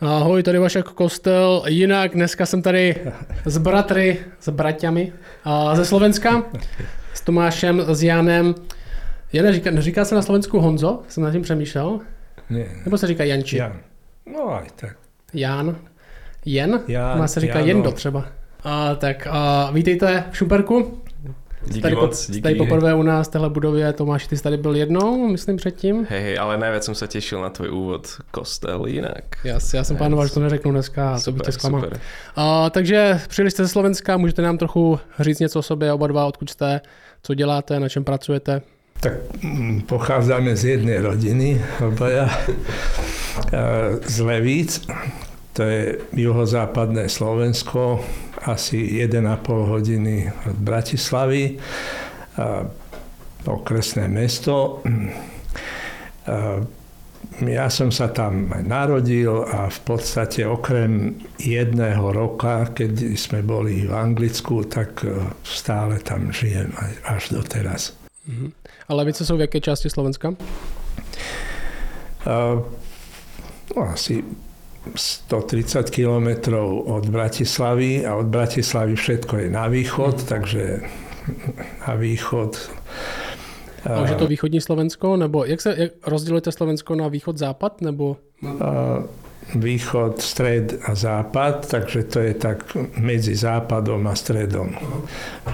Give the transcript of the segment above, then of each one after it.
Ahoj, tady Vašek Kostel. Jinak dneska jsem tady s bratry, s braťami ze Slovenska, s Tomášem, s Janem. Jane, říká, říká se na Slovensku Honzo? Jsem nad tím přemýšlel. Ne. Nebo se říká Janči? Jan. No aj tak. Jan. Jen? Jan, Má se říká Jano. Jendo třeba. A, tak a, vítejte v Šumperku. Díky tady, moc, po, díky. tady poprvé u nás v téhle budově. Tomáš, ty jsi tady byl jednou, myslím předtím. Hej, hej, ale najviac som sa tešil na tvoj úvod Kostel inak. Já, si- já jsem plánoval, že to neřeknu dneska, to by tě Super, zklamal. super. A, takže přijeli jste ze Slovenska, můžete nám trochu říct něco o sobě, oba dva, odkud jste, co děláte, na čem pracujete. Tak mm, pochádzame z jednej rodiny, obaja, z Levíc. To je juhozápadné Slovensko, asi 1,5 hodiny od Bratislavy. Okresné mesto. Ja som sa tam aj narodil a v podstate okrem jedného roka, keď sme boli v Anglicku, tak e, stále tam žijem až doteraz. Mhm. A Levice jsou v jaké části Slovenska? A, no, asi 130 kilometrov od Bratislavy a od Bratislavy všetko je na východ, takže na východ. A už je to východní Slovensko, nebo jak se jak rozdělujete Slovensko na východ-západ, nebo a východ, stred a západ, takže to je tak medzi západom a stredom.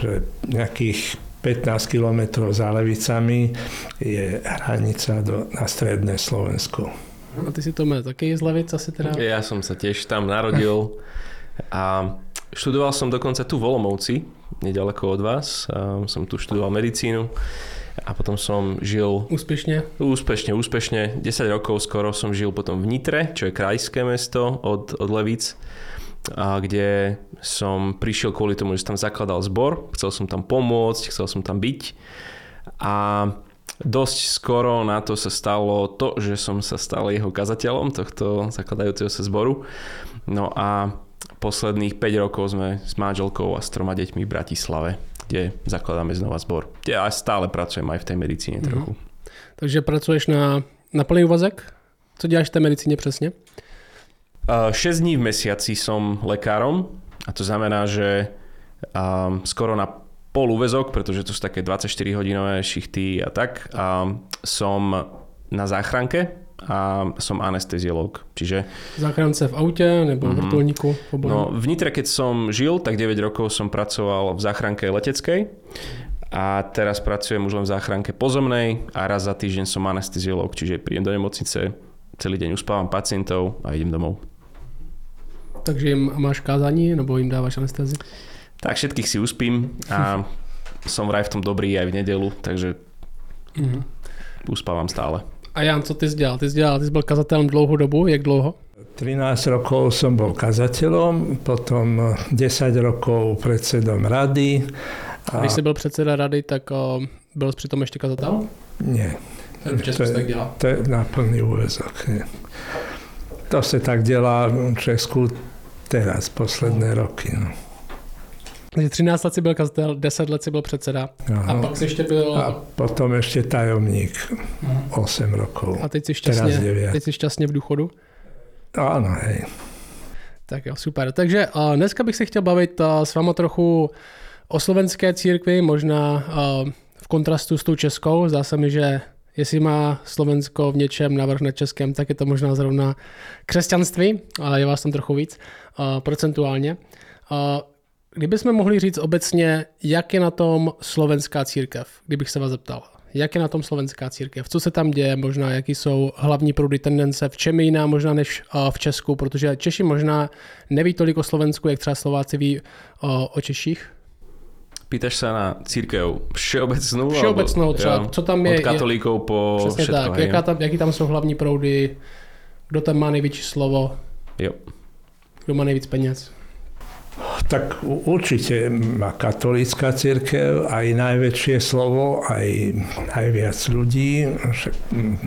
Že nejakých 15 kilometrov za Levicami je hranica do, na stredné Slovensko. A ty si to taky z Levic asi teda? Ja som sa tiež tam narodil a študoval som dokonca tu v Olomouci, nedaleko od vás. A som tu študoval medicínu a potom som žil Úspěšně? úspešne, úspešne. 10 rokov skoro som žil potom v Nitre, čo je krajské mesto od, od Levíc, a kde som prišiel kvôli tomu, že som tam zakladal zbor, chcel som tam pomôcť, chcel som tam byť a dosť skoro na to sa stalo to, že som sa stal jeho kazateľom tohto zakladajúceho sa zboru. No a posledných 5 rokov sme s manželkou a s troma deťmi v Bratislave, kde zakladáme znova zbor. Aj stále pracujem aj v tej medicíne Mhm. trochu. Takže pracuješ na, na plný úvazek? Co děláš v té medicíně přesně? Uh, 6 dní v mesiaci som lekárom a to znamená, že skoro na pol úvezok, pretože to sú také 24 hodinové šichty a tak, um, som na záchranke a som anesteziológ. Čiže Záchrance v autě nebo Mhm. vrtulníku? obojí? no, v Nitre, keď som žil, tak 9 rokov som pracoval v záchranke leteckej a teraz pracujem už len v záchranke pozemnej a raz za týždeň som anesteziológ, čiže prídem do nemocnice, celý deň uspávam pacientov a idem domov. Takže jim máš kázání nebo jim dáváš anestezi? Tak všetkých si uspím a som vraj v tom dobrý aj v nedelu, takže Mhm. uspávam stále. A Jan, co ty jsi dělal? Ty jsi dělal, ty jsi byl kazatelem dlouhou dobu, jak dlouho? 13 rokov som bol kazateľom, potom 10 rokov predsedom rady. A když jsi byl předseda rady, tak uh, byl jsi přitom ještě kazatel? Nie, V Česku To tak dělal. to je na plný úvezok. Nie. To sa tak delá v Česku teraz, posledné roky. No. Takže 13 let jsi byl kazatel, 10 let jsi byl předseda. A Aha. pak jsi ještě byl... A potom ešte tajomník 8 rokov. A teď Teraz šťastně, 9. teď jsi šťastně v důchodu? Áno, hej. Tak jo, super. Takže uh, dneska bych se chtěl bavit uh, s váma trochu o slovenské církvi, možná uh, v kontrastu s tou českou. Zdá se mi, že jestli má Slovensko v něčem navrh nad Českem, tak je to možná zrovna křesťanství, ale je vás tam trochu víc procentuálně. Kdybychom mohli říct obecně, jak je na tom slovenská církev, kdybych se vás zeptal. Jak je na tom slovenská církev? Co se tam děje? Možná jaký jsou hlavní proudy tendence? V čem je jiná možná než uh, v Česku? Protože Češi možná neví tolik o Slovensku, jak třeba Slováci ví uh, o Češích. Pýtaš sa na církev všeobecnú? Všeobecnou alebo- třeba, jo, co tam je- Od katolíkov po Přesně všetko. tak. hej, Jaká tam, jaký tam jsou hlavní proudy? Kdo tam má největší slovo? Jo. Kdo má nejvíc peněz? Tak určite má katolícka církev aj najväčšie slovo, aj, aj viac ľudí. Mm,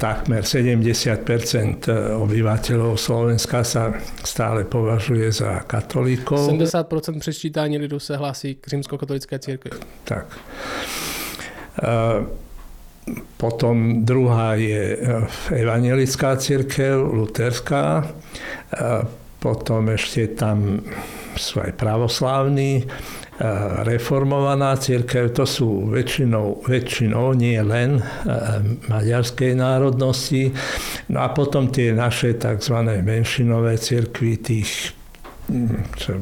takmer 70% obyvateľov Slovenska sa stále považuje za katolíkov. 70% přesčítání lidu se hlásí k římskokatolické církvi. Tak. Eh, potom druhá je evangelická církev, luterská, potom ešte tam sú aj pravoslávni, reformovaná církev, to sú väčšinou, väčšinou nie len maďarskej národnosti. No a potom tie naše tzv. menšinové církvy, tých čo,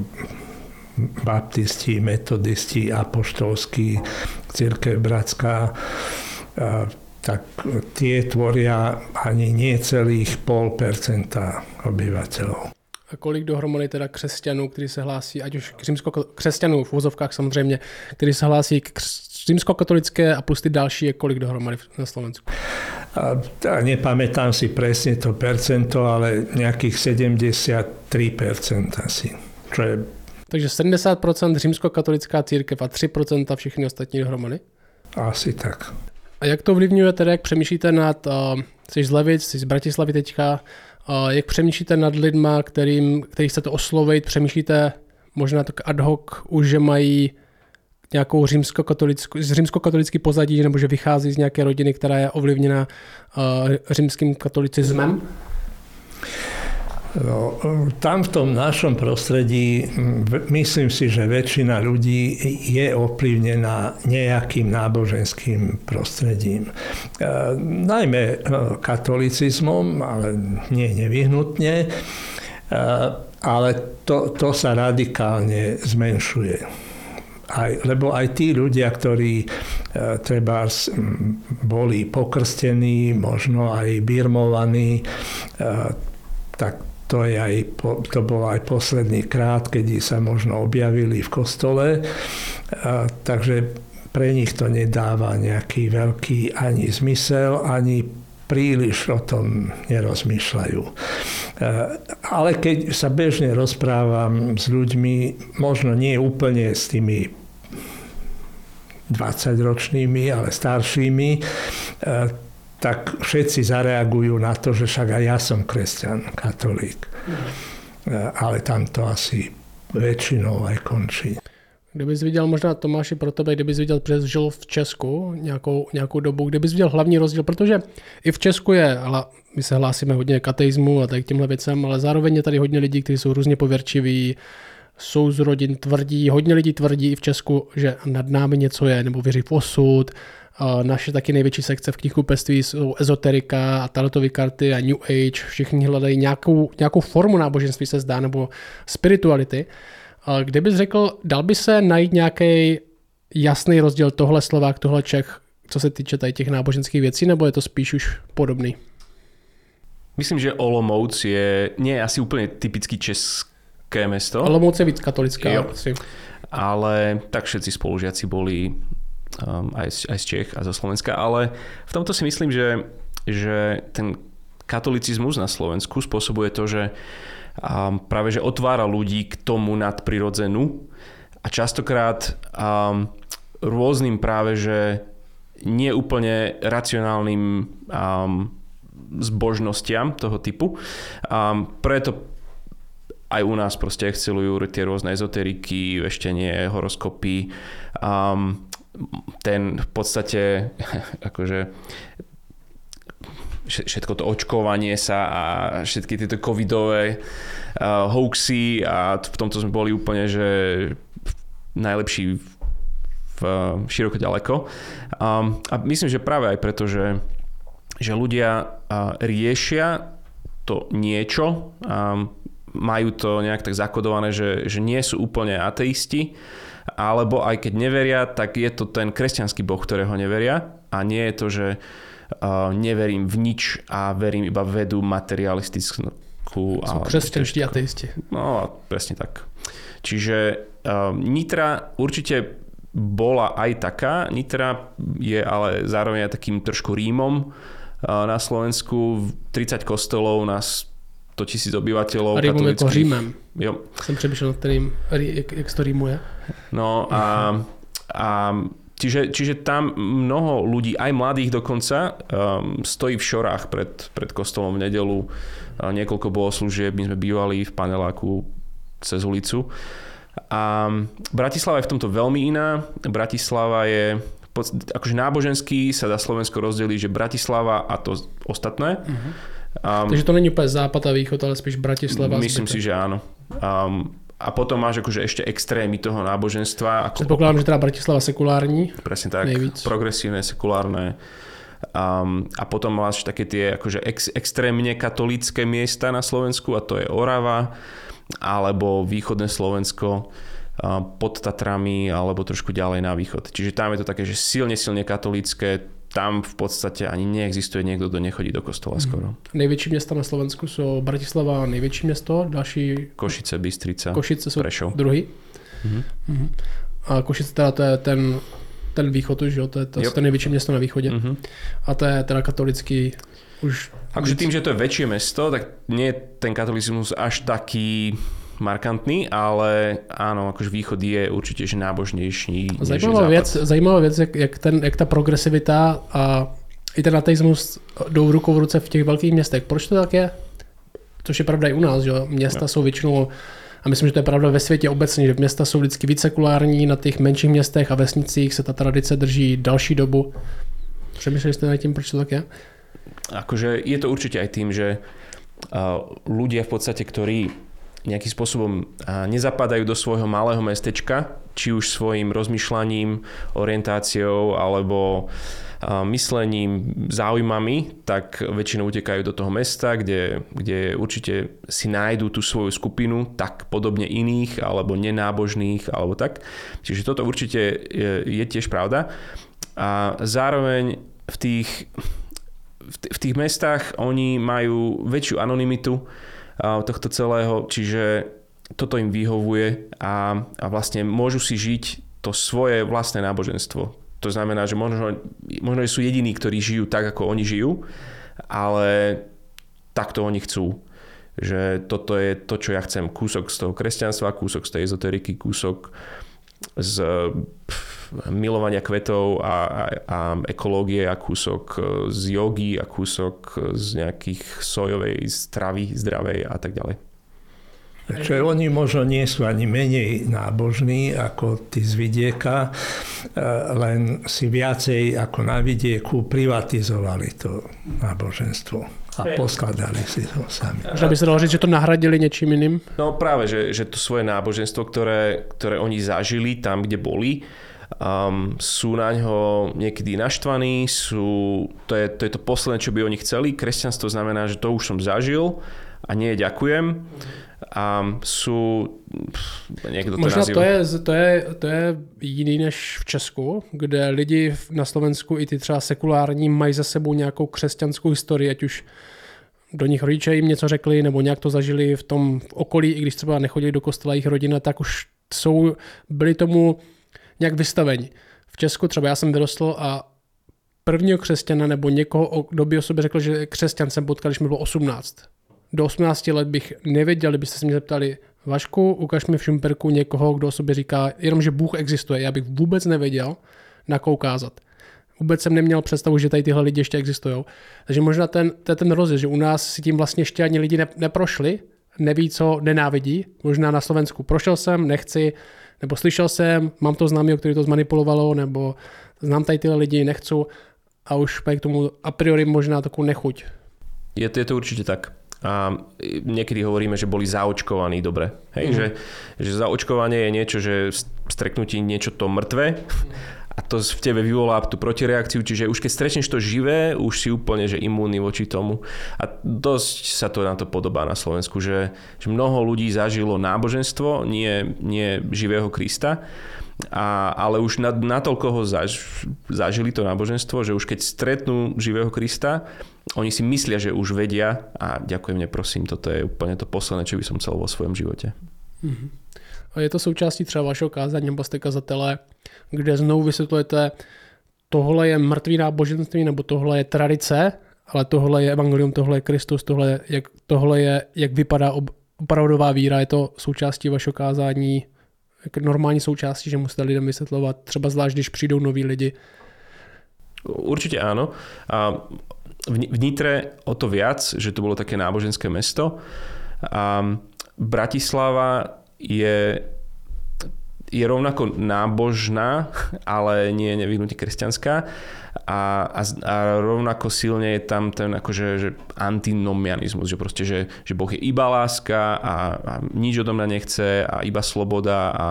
baptisti, metodisti, apoštolskí, církev bratská, tak tie tvoria ani nie celých pol percenta obyvateľov. Kolik dohromady teda křesťanů, kteří se hlásí, ať už římsko, křesťanů v vozovkách samozřejmě, kteří se hlásí k římskokatolické a plus ty další, je kolik dohromady na Slovensku? A, a nepamätám si presne to percento, ale nejakých 73% asi. Čo je... Takže 70% římskokatolická církev a 3% všechny ostatní dohromady? Asi tak. A jak to ovlivňuje teda, jak přemýšlíte nad, uh, jsi z Levic, jsi z Bratislavy teďka, jak přemýšlíte nad lidma, kterým, který chcete oslovit, přemýšlíte možná tak ad hoc už, že mají nějakou z římskokatolický pozadí, nebo že vychází z nějaké rodiny, která je ovlivněna uh, římským katolicismem? No, tam v tom našom prostredí myslím si, že väčšina ľudí je ovplyvnená nejakým náboženským prostredím. E, najmä e, katolicizmom, ale nie nevyhnutne, e, ale to, to sa radikálne zmenšuje. Aj, lebo aj tí ľudia, ktorí e, treba boli pokrstení, možno aj birmovaní, e, tak to, je aj, to bol aj posledný krát, keď sa možno objavili v kostole. A, takže pre nich to nedáva nejaký veľký ani zmysel, ani príliš o tom nerozmýšľajú. Ale keď sa bežne rozprávam s ľuďmi, možno nie úplne s tými 20-ročnými, ale staršími, tak všetci zareagujú na to, že však aj ja som kresťan, katolík. Mm. Ale tam to asi väčšinou aj končí. Kdybys viděl možná Tomáši pro tebe, kdybys viděl, že žil v Česku nějakou, nějakou dobu, kdybys viděl hlavní rozdíl, protože i v Česku je, my se hlásíme hodně k ateismu a tak těmhle věcem, ale zároveň je tady hodně lidí, kteří jsou různě pověrčiví, jsou z rodin tvrdí, hodně lidí tvrdí i v Česku, že nad námi něco je, nebo věří v osud, naše taky největší sekce v knihkupectví jsou ezoterika a tarotové karty a New Age. Všichni hledají nějakou, nějakou formu náboženství se zdá, nebo spirituality. Kdybys řekl, dal by se najít nějaký jasný rozdíl tohle Slovák, tohle Čech, co se týče tady těch náboženských věcí, nebo je to spíš už podobný? Myslím, že Olomouc je, nie je asi úplne typicky české mesto. Olomouc je víc katolická. Jo. Asi. Ale tak všetci spolužiaci boli um, aj, z, aj z Čech a zo Slovenska, ale v tomto si myslím, že, že ten katolicizmus na Slovensku spôsobuje to, že um, práve že otvára ľudí k tomu nadprirodzenú a častokrát um, rôznym práve, že nie úplne racionálnym um, zbožnostiam toho typu. Um, preto aj u nás proste excelujú tie rôzne ezoteriky, veštenie, horoskopy. Um, ten v podstate akože všetko to očkovanie sa a všetky tieto covidové uh, hoaxy a v tomto sme boli úplne, že najlepší v, široko ďaleko. Um, a myslím, že práve aj preto, že, že ľudia uh, riešia to niečo, um, majú to nejak tak zakodované, že, že nie sú úplne ateisti, alebo aj keď neveria, tak je to ten kresťanský boh, ktorého neveria a nie je to, že uh, neverím v nič a verím iba vedu materialistickú. Sú kresťanští ateisti. No, presne tak. Čiže uh, Nitra určite bola aj taká. Nitra je ale zároveň aj takým trošku Rímom na Slovensku. 30 kostolov nás 100 tisíc obyvateľov. Rímom ako Římem. Jo. Jsem přemýšlel nad kterým, jak, jak to rímuje. No a, a čiže, čiže tam mnoho ľudí, aj mladých dokonca, um, stojí v šorách pred, pred kostolom v nedelu. Uh, niekoľko bohoslúžieb, my sme bývali v paneláku cez ulicu. A Bratislava je v tomto veľmi iná. Bratislava je akože náboženský sa dá Slovensko rozdeliť, že Bratislava a to ostatné. Uh-huh. Um, Takže to není úplne západ a východ, ale spíš Bratislava. Myslím zbytek. si, že áno. Um, a potom máš akože ešte extrémy toho náboženstva. Ako Predpokladám, že teda Bratislava sekulárni. Presne tak, nejvíc. progresívne, sekulárne. Um, a potom máš také tie akože ex, extrémne katolické miesta na Slovensku a to je Orava alebo východné Slovensko pod Tatrami alebo trošku ďalej na východ. Čiže tam je to také, že silne, silne katolické, tam v podstate ani neexistuje niekto, kto nechodí do kostola mhm. skoro. Největší města na Slovensku jsou Bratislava největší město, další... Košice, Bystrica, Košice jsou Prešov. druhý. Mm-hmm. Mm-hmm. A Košice teda to je ten, ten východ už, jo? to je to, to největší město na východě. Mm-hmm. A to je teda katolický už... Akože tým, že to je väčšie mesto, tak nie je ten katolicizmus až taký markantný, ale áno, akože východ je určitě že nábožnější. Zajímavá věc, zajímavá věc jak, jak, ten, jak ta progresivita a i ten ateismus jdou rukou v ruce v těch velkých městech. Proč to tak je? Což je pravda i u nás, že města no. jsou většinou a myslím, že to je pravda ve světě obecně, že města jsou vždycky víc sekulární, na těch menších městech a vesnicích se ta tradice drží další dobu. Přemýšleli jste nad tím, proč to tak je? Akože je to určite aj tým, že ľudia v podstate, ktorí nejakým spôsobom nezapadajú do svojho malého mestečka, či už svojim rozmýšľaním, orientáciou alebo myslením, záujmami, tak väčšinou utekajú do toho mesta, kde, kde určite si nájdú tú svoju skupinu, tak podobne iných, alebo nenábožných, alebo tak. Čiže toto určite je, je tiež pravda. A zároveň v tých, v tých mestách oni majú väčšiu anonymitu, tohto celého, čiže toto im vyhovuje a, a vlastne môžu si žiť to svoje vlastné náboženstvo. To znamená, že možno, možno sú jediní, ktorí žijú tak, ako oni žijú, ale takto oni chcú. Že toto je to, čo ja chcem. Kúsok z toho kresťanstva, kúsok z tej ezoteriky, kúsok z milovania kvetov a, a, a ekológie a kúsok z jogy a kúsok z nejakých sojovej stravy zdravej a tak ďalej. Čiže oni možno nie sú ani menej nábožní ako tí z vidieka, e, len si viacej ako na vidieku privatizovali to náboženstvo a poskladali si to sami. Že by sa dalo říct, že to nahradili niečím iným? No práve, že, že to svoje náboženstvo, ktoré, ktoré oni zažili tam, kde boli, um, sú na ňo niekedy naštvaní, sú, to, je, to je to posledné, čo by oni chceli. Kresťanstvo znamená, že to už som zažil a nie ďakujem. A sú, niekto to Možná to je, to, je, to je jiný než v Česku, kde lidi na Slovensku i ty třeba sekulární mají za sebou nějakou křesťanskou historii, ať už do nich rodiče jim něco řekli, nebo nějak to zažili v tom okolí, i když třeba nechodili do kostela jejich rodina, tak už jsou, byli tomu nějak vystaveni. V Česku třeba já jsem vyrostl a prvního křesťana nebo někoho, kdo by o sobě řekl, že křesťan jsem potkal, když mi bylo 18. Do 18 let bych nevěděl, kdybyste se mě zeptali, Vašku, ukaž mi v Šumperku někoho, kdo o sobě říká, jenom že Bůh existuje. Já bych vůbec nevěděl, na koho ukázat. Vůbec jsem neměl představu, že tady tyhle lidi ještě existují. Takže možná ten, to je ten rozdíl, že u nás si tím vlastně ještě ani lidi ne, neprošli, neví, co nenávidí. Možná na Slovensku prošel jsem, nechci, nebo slyšel jsem, mám to známého, který to zmanipulovalo, nebo znám tady tyhle lidi, nechci a už k tomu a priori možná takovou nechuť. Je to, je to určite tak. A niekedy hovoríme, že boli zaočkovaní dobre. Hej, mm. že, že zaočkovanie je niečo, že streknutí niečo to mŕtve a to v tebe vyvolá tú protireakciu, čiže už keď stretneš to živé, už si úplne že imúnny voči tomu. A dosť sa to na to podobá na Slovensku, že, že mnoho ľudí zažilo náboženstvo, nie, nie živého Krista, a, ale už na, natoľko ho zaž, zažili to náboženstvo, že už keď stretnú živého Krista, oni si myslia, že už vedia a ďakujem, neprosím, toto je úplne to posledné, čo by som chcel vo svojom živote. Mm-hmm. A je to součástí třeba vašeho kázání nebo jste kazatele, kde znovu vysvětlujete, tohle je mrtvý náboženství nebo tohle je tradice, ale tohle je evangelium, tohle je Kristus, tohle, jak, tohle je, jak vypadá opravdová víra, je to součástí vašeho kázání, normální součástí, že musíte lidem vysvětlovat, třeba zvlášť, když přijdou noví lidi. Určite áno. A v Nitre o to viac, že to bolo také náboženské mesto. A Bratislava je je rovnako nábožná, ale nie je nevyhnutne kresťanská a, a, a rovnako silne je tam ten akože že antinomianizmus, že proste, že, že Boh je iba láska a, a nič odo mňa nechce a iba sloboda a,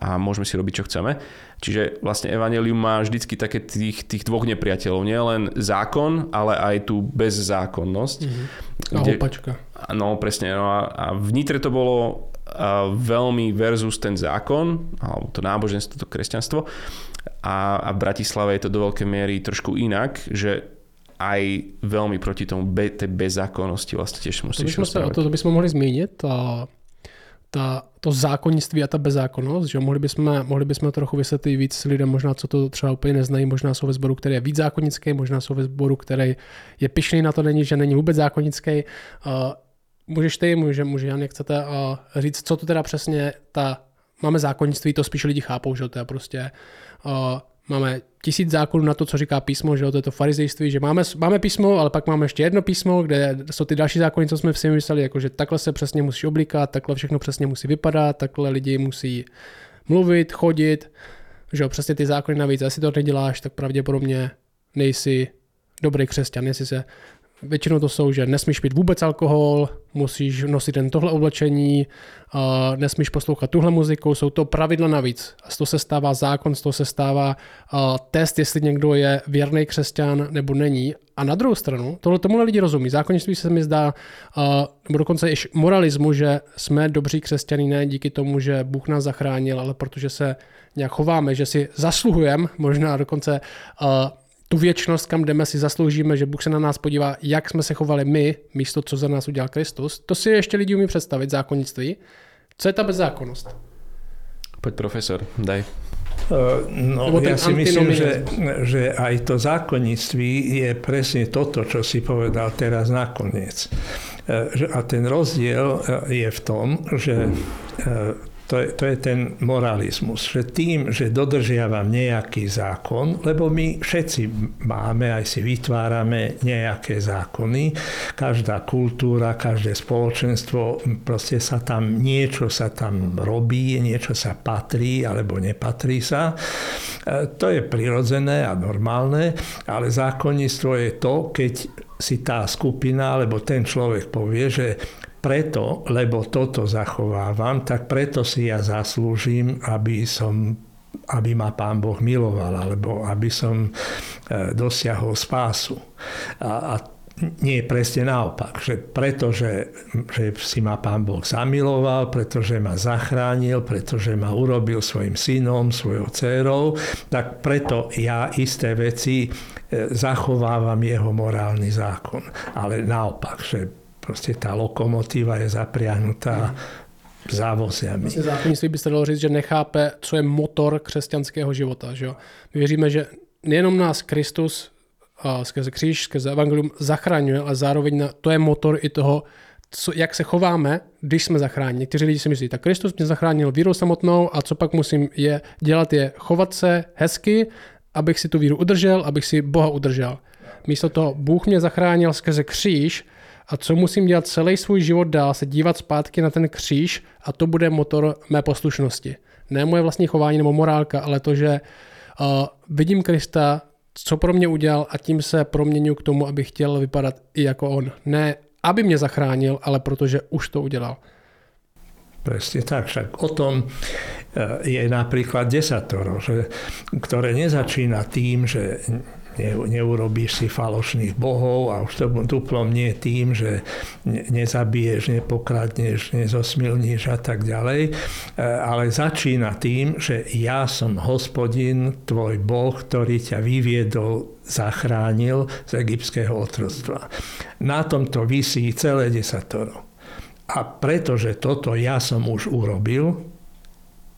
a môžeme si robiť, čo chceme. Čiže vlastne Evangelium má vždycky také tých, tých dvoch nepriateľov. Nie len zákon, ale aj tú bezzákonnosť. Mm-hmm. A kde, opačka. No presne. No a, a v Nitre to bolo veľmi versus ten zákon, alebo to náboženstvo, to kresťanstvo. A, a v Bratislave je to do veľkej miery trošku inak, že aj veľmi proti tomu be, tej bezzákonnosti vlastne tiež musíš to by, to, to by sme mohli zmínit. A ta, to zákonnictví a ta bezzákonnost, že mohli bychom, mohli bychom trochu vysvětlit víc lidem, možná co to třeba úplně neznají, možná jsou ve sboru, který je víc zákonický, možná jsou ve sboru, který je pišný na to, není, že není vůbec zákonický. Můžeš ty, může, může Jan, jak chcete uh, říct, co to teda přesně ta, máme zákonnictví, to spíš lidi chápou, že to je prostě uh, máme tisíc zákonů na to, co říká písmo, že to je to farizejství, že máme, máme písmo, ale pak máme ještě jedno písmo, kde jsou ty další zákony, co jsme si mysleli, jako že takhle se přesně musí oblíkat, takhle všechno přesně musí vypadat, takhle lidi musí mluvit, chodit, že jo, přesně ty zákony navíc, a jestli to neděláš, tak pravděpodobně nejsi dobrý křesťan, jestli se Většinou to jsou, že nesmíš pít vůbec alkohol, musíš nosit jen tohle oblečení, nesmíš poslouchat tuhle muziku, jsou to pravidla navíc. Z toho se stává zákon, z toho se stává test, jestli někdo je věrný křesťan nebo není. A na druhou stranu, tohle tomu lidi rozumí. Zákonnictví se mi zdá, nebo dokonce i moralismu, že jsme dobří křesťaní ne díky tomu, že Bůh nás zachránil, ale protože se nějak chováme, že si zasluhujeme, možná dokonce tu věčnost, kam jdeme, si zasloužíme, že Bůh se na nás podívá, jak jsme se chovali my, místo co za nás udělal Kristus. To si ještě lidi umí představit, zákonnictví. Co je ta bezzákonnost? Pojď profesor, daj. Uh, no, ja si myslím, že, že aj to zákonnictví je presne toto, čo si povedal teraz nakoniec. Uh, a ten rozdiel uh, je v tom, že to je, to je ten moralizmus, že tým, že dodržiavam nejaký zákon, lebo my všetci máme, aj si vytvárame nejaké zákony, každá kultúra, každé spoločenstvo, proste sa tam niečo sa tam robí, niečo sa patrí alebo nepatrí sa. E, to je prirodzené a normálne, ale zákonníctvo je to, keď si tá skupina alebo ten človek povie, že preto, lebo toto zachovávam, tak preto si ja zaslúžim, aby som aby ma Pán Boh miloval, alebo aby som e, dosiahol spásu. A, a nie presne naopak, že pretože že si ma Pán Boh zamiloval, pretože ma zachránil, pretože ma urobil svojim synom, svojou dcerou, tak preto ja isté veci e, zachovávam jeho morálny zákon. Ale naopak, že Proste tá lokomotíva je zapriahnutá závoziami. Vlastně zákonnictví byste dalo říct, že nechápe, co je motor křesťanského života. Že jo? My věříme, že nejenom nás Kristus skrze kříž, skrze evangelium zachraňuje, ale zároveň to je motor i toho, co, jak se chováme, když jsme zachráněni. Někteří lidi si myslí, tak Kristus mě zachránil vírou samotnou a co pak musím je dělat, je chovat se hezky, abych si tu víru udržel, abych si Boha udržel. Místo toho Bůh mě zachránil skrze kříž a co musím dělat celý svůj život dál, se dívat zpátky na ten kříž a to bude motor mé poslušnosti. Ne moje vlastní chování nebo morálka, ale to, že uh, vidím Krista, co pro mě udělal a tím se proměňuji k tomu, abych chtěl vypadat i jako on. Ne, aby mě zachránil, ale protože už to udělal. Presne tak, však o tom eh, je napríklad desatoro, že, ktoré nezačína tým, že ne, neurobíš si falošných bohov a už to duplom nie tým, že nezabiješ, nepokradneš, nezosmilníš a tak ďalej, e, ale začína tým, že ja som hospodin, tvoj boh, ktorý ťa vyviedol zachránil z egyptského otroctva. Na tomto vysí celé desatoro. A pretože toto ja som už urobil,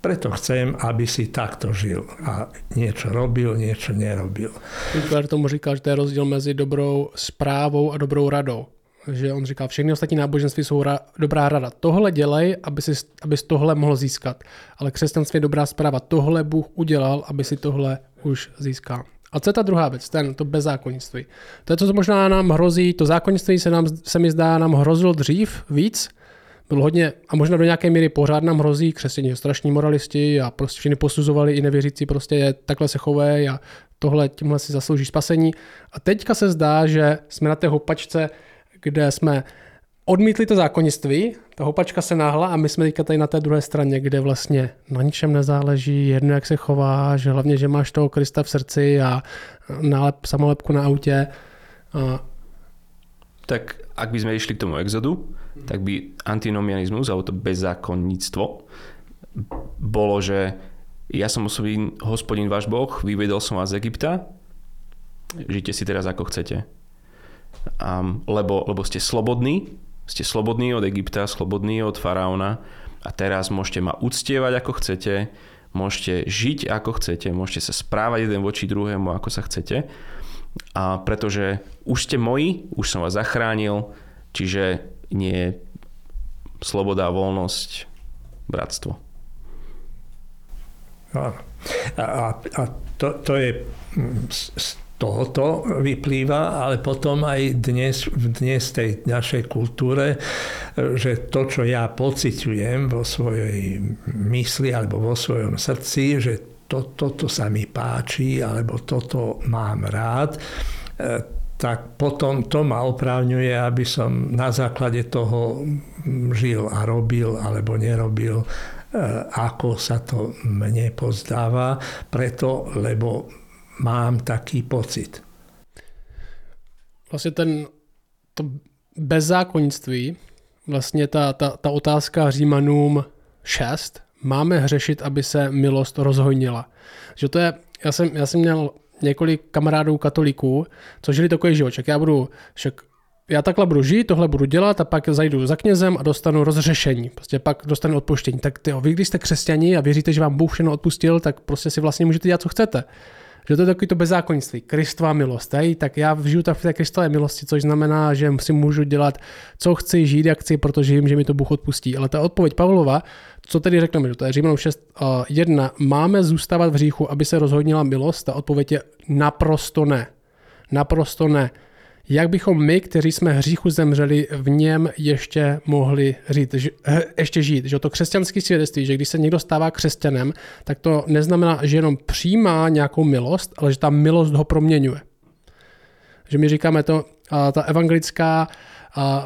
preto chcem, aby si takto žil a niečo robil, niečo nerobil. Hitler tomu říkal, že to je rozdíl mezi dobrou zprávou a dobrou radou. Že on říká, všechny ostatní náboženství jsou ra- dobrá rada. Tohle dělej, aby si, abys tohle mohl získat. Ale křesťanství je dobrá zpráva. Tohle Bůh udělal, aby si tohle už získal. A co je ta druhá věc, ten, to bezzákonnictví. To je to, co možná nám hrozí, to zákonnictví se, nám, se mi zdá, nám hrozilo dřív víc, bylo hodně, a možná do nějaké míry pořád nám hrozí křesťané, strašní moralisti a prostě všichni posuzovali i nevěřící, prostě takhle se chovají a tohle, tímhle si zaslouží spasení. A teďka se zdá, že jsme na té hopačce, kde jsme odmítli to zákonnictví, ta hopačka se náhla a my jsme teďka tady na té druhé straně, kde vlastně na ničem nezáleží, jedno jak se chováš, hlavně, že máš toho Krista v srdci a nálep, samolepku na autě. A... Tak ak by sme išli k tomu exodu, tak by antinomianizmus, alebo to bezzákonníctvo, bolo, že ja som osobný hospodin váš Boh, vyvedol som vás z Egypta, žite si teraz ako chcete. Um, lebo, lebo ste slobodní, ste slobodní od Egypta, slobodní od faraóna a teraz môžete ma uctievať ako chcete, môžete žiť ako chcete, môžete sa správať jeden voči druhému ako sa chcete. A pretože už ste moji, už som vás zachránil, čiže nie sloboda, voľnosť, bratstvo. A, a, a to, to je z tohoto vyplýva, ale potom aj dnes, dnes tej našej kultúre, že to, čo ja pociťujem vo svojej mysli alebo vo svojom srdci, že to, toto sa mi páči alebo toto mám rád, e, tak potom to ma oprávňuje, aby som na základe toho žil a robil alebo nerobil E, ako sa to mne pozdáva, preto, lebo mám taký pocit. Vlastně ten, to bezzákonnictví, vlastně ta, ta, ta otázka Římanům 6, máme hřešit, aby se milost rozhojnila. Že to je, já jsem, já jsem měl několik kamarádů katolíků, co žili takový život. Já budu, však já takhle budu žít, tohle budu dělat a pak zajdu za knězem a dostanu rozřešení. Prostě pak dostanu odpuštění. Tak ty, vy když jste křesťani a věříte, že vám Bůh všechno odpustil, tak prostě si vlastně můžete dělat, co chcete. Že to je takový to bezzákonnictví, Kristová milost. Hej? Tak já žiju tak v té Kristové milosti, což znamená, že si můžu dělat, co chci, žít, jak chci, protože vím, že mi to Bůh odpustí. Ale ta odpověď Pavlova, co tedy řekneme, to je Římanům 6, uh, 1, máme zůstávat v hříchu, aby se rozhodnila milost? Ta odpověď je naprosto ne. Naprosto ne jak bychom my, kteří jsme hříchu zemřeli, v něm ještě mohli říct, že, ještě žít. Že to křesťanské svědectví, že když se někdo stává křesťanem, tak to neznamená, že jenom přijímá nějakou milost, ale že ta milost ho proměňuje. Že my říkáme to, ta evangelická,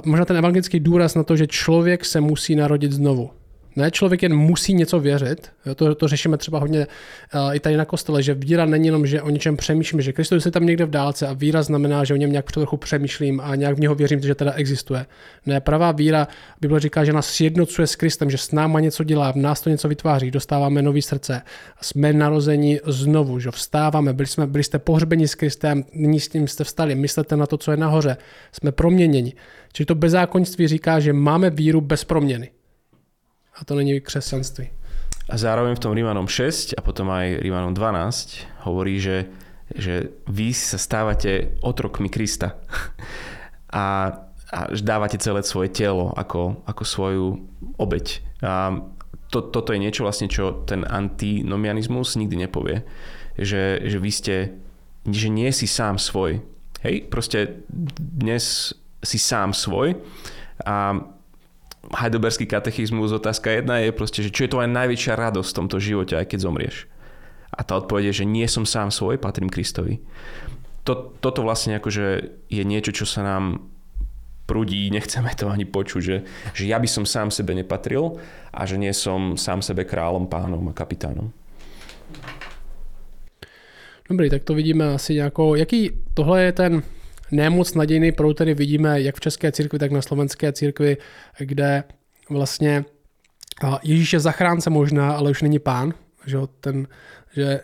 možná ten evangelický důraz na to, že člověk se musí narodit znovu. Ne, člověk jen musí něco věřit. To, to řešíme třeba hodně uh, i tady na kostele, že víra není jenom, že o něčem přemýšlím, že Kristus je tam někde v dálce a víra znamená, že o něm nějak trochu přemýšlím a nějak v něho věřím, že teda existuje. Ne, pravá víra, Bible říká, že nás sjednocuje s Kristem, že s náma něco dělá, v nás to něco vytváří, dostáváme nový srdce, jsme narozeni znovu, že vstáváme, byli, jsme, byli jste pohřbeni s Kristem, nyní s ním jste vstali, myslete na to, co je nahoře, jsme proměněni. Čili to bezákonství říká, že máme víru bez proměny. A to není křesťanství. A zároveň v tom Rímanom 6 a potom aj Rímanom 12 hovorí, že, že vy sa stávate otrokmi Krista. A, a dávate celé svoje telo ako, ako svoju obeď. A to, toto je niečo vlastne, čo ten antinomianizmus nikdy nepovie. Že, že vy ste, že nie si sám svoj. Hej, proste dnes si sám svoj a heidelberský katechizmus, otázka jedna je proste, že čo je to aj najväčšia radosť v tomto živote, aj keď zomrieš. A tá odpoveď je, že nie som sám svoj, patrím Kristovi. To, toto vlastne akože je niečo, čo sa nám prudí, nechceme to ani počuť, že, že ja by som sám sebe nepatril a že nie som sám sebe kráľom, pánom a kapitánom. Dobrý, tak to vidíme asi nějakou, jaký, tohle je ten nemoc nadějný proud tady vidíme jak v České církvi, tak na slovenské církvi, kde vlastně Ježíš je zachránce možná, ale už není pán, že, ten, že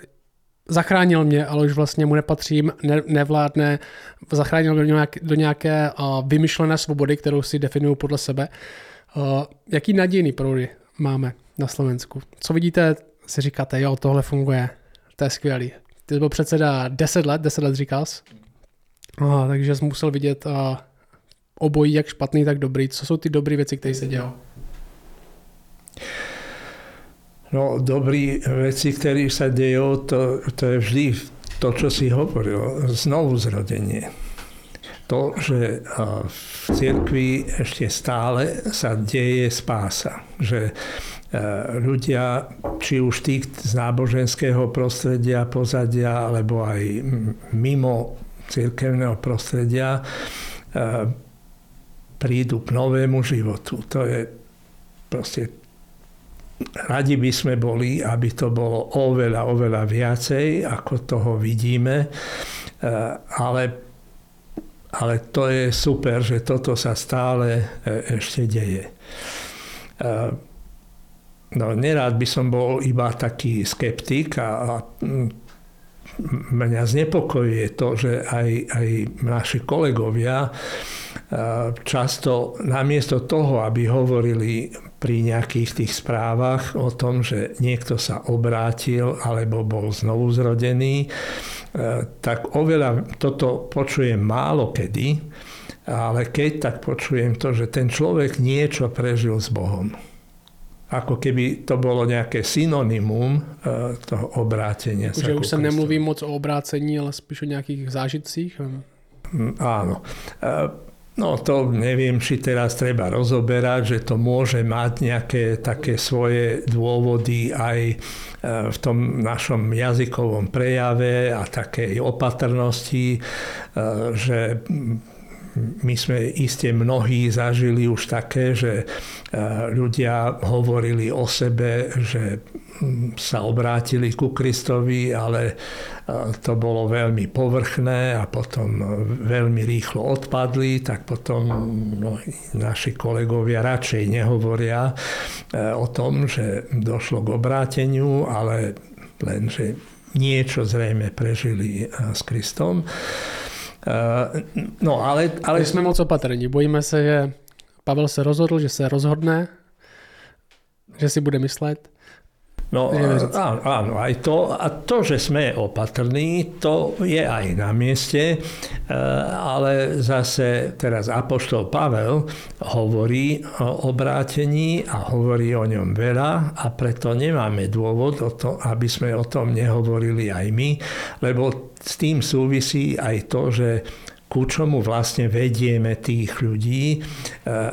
zachránil mě, ale už vlastně mu nepatřím, ne, nevládne, zachránil mě do nějaké, do nějaké vymyšlené svobody, kterou si definuju podle sebe. Jaký nadějný proudy máme na Slovensku? Co vidíte, si říkáte, jo, tohle funguje, to je skvělý. Ty byl předseda 10 let, 10 let říkal jsi? A, takže jsem musel vidět a, obojí, jak špatný, tak dobrý. Co jsou ty dobré věci, které se dělá? No, dobré veci, ktoré sa dejú, to, to je vždy to, čo si hovoril, znovu zrodenie. to, že v cirkvi ešte stále sa deje spása. Že ľudia, či už tí z náboženského prostredia, pozadia, alebo aj mimo cirkevného prostredia, prídu k novému životu. To je proste radi by sme boli, aby to bolo oveľa, oveľa viacej, ako toho vidíme, ale, ale to je super, že toto sa stále e, ešte deje. No, nerád by som bol iba taký skeptik a, a mňa znepokojuje to, že aj, aj naši kolegovia často namiesto toho, aby hovorili pri nejakých tých správach o tom, že niekto sa obrátil alebo bol znovu zrodený, tak oveľa toto počujem málo kedy, ale keď tak počujem to, že ten človek niečo prežil s Bohom ako keby to bolo nejaké synonymum e, toho obrátenia sa. Že už sa nemluví moc o obrácení, ale spíš o nejakých zážitcích? Mm, áno. E, no to neviem, či teraz treba rozoberať, že to môže mať nejaké také svoje dôvody aj e, v tom našom jazykovom prejave a takej opatrnosti, že my sme iste mnohí zažili už také, že e, ľudia hovorili o sebe, že sa obrátili ku Kristovi, ale e, to bolo veľmi povrchné a potom veľmi rýchlo odpadli, tak potom no, naši kolegovia radšej nehovoria e, o tom, že došlo k obráteniu, ale len, že niečo zrejme prežili s Kristom. Eh, no, ale, ale... jsme moc opatrní. Bojíme se, že Pavel se rozhodl, že se rozhodne, že si bude myslet, No áno, áno, aj to, a to, že sme opatrní, to je aj na mieste, e, ale zase teraz Apoštol Pavel hovorí o obrátení a hovorí o ňom veľa a preto nemáme dôvod, o to, aby sme o tom nehovorili aj my, lebo s tým súvisí aj to, že ku čomu vlastne vedieme tých ľudí e,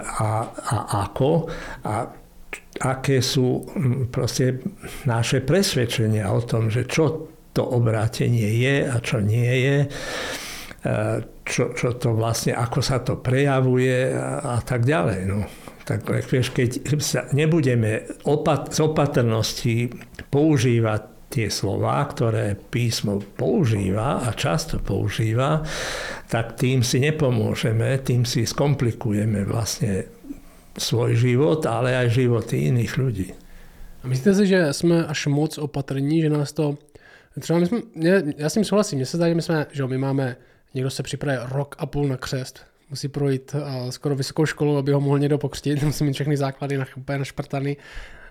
a, a ako. A aké sú proste naše presvedčenia o tom, že čo to obrátenie je a čo nie je, e, čo, čo to vlastne, ako sa to prejavuje a, a tak ďalej. No. Tak vieš, keď sa nebudeme opat- z opatrnosti používať tie slova, ktoré písmo používa a často používa, tak tým si nepomôžeme, tým si skomplikujeme vlastne svoj život, ale aj životy iných ľudí. A myslíte si, že jsme až moc opatrní, že nás to... Třeba my jsme, já s tím souhlasím, mně se zdá, že my jsme, že my máme, někdo se připraví rok a půl na křest, musí projít uh, skoro vysokou školu, aby ho mohl někdo pokřtít, musí mít všechny základy na, úplně našprtaný.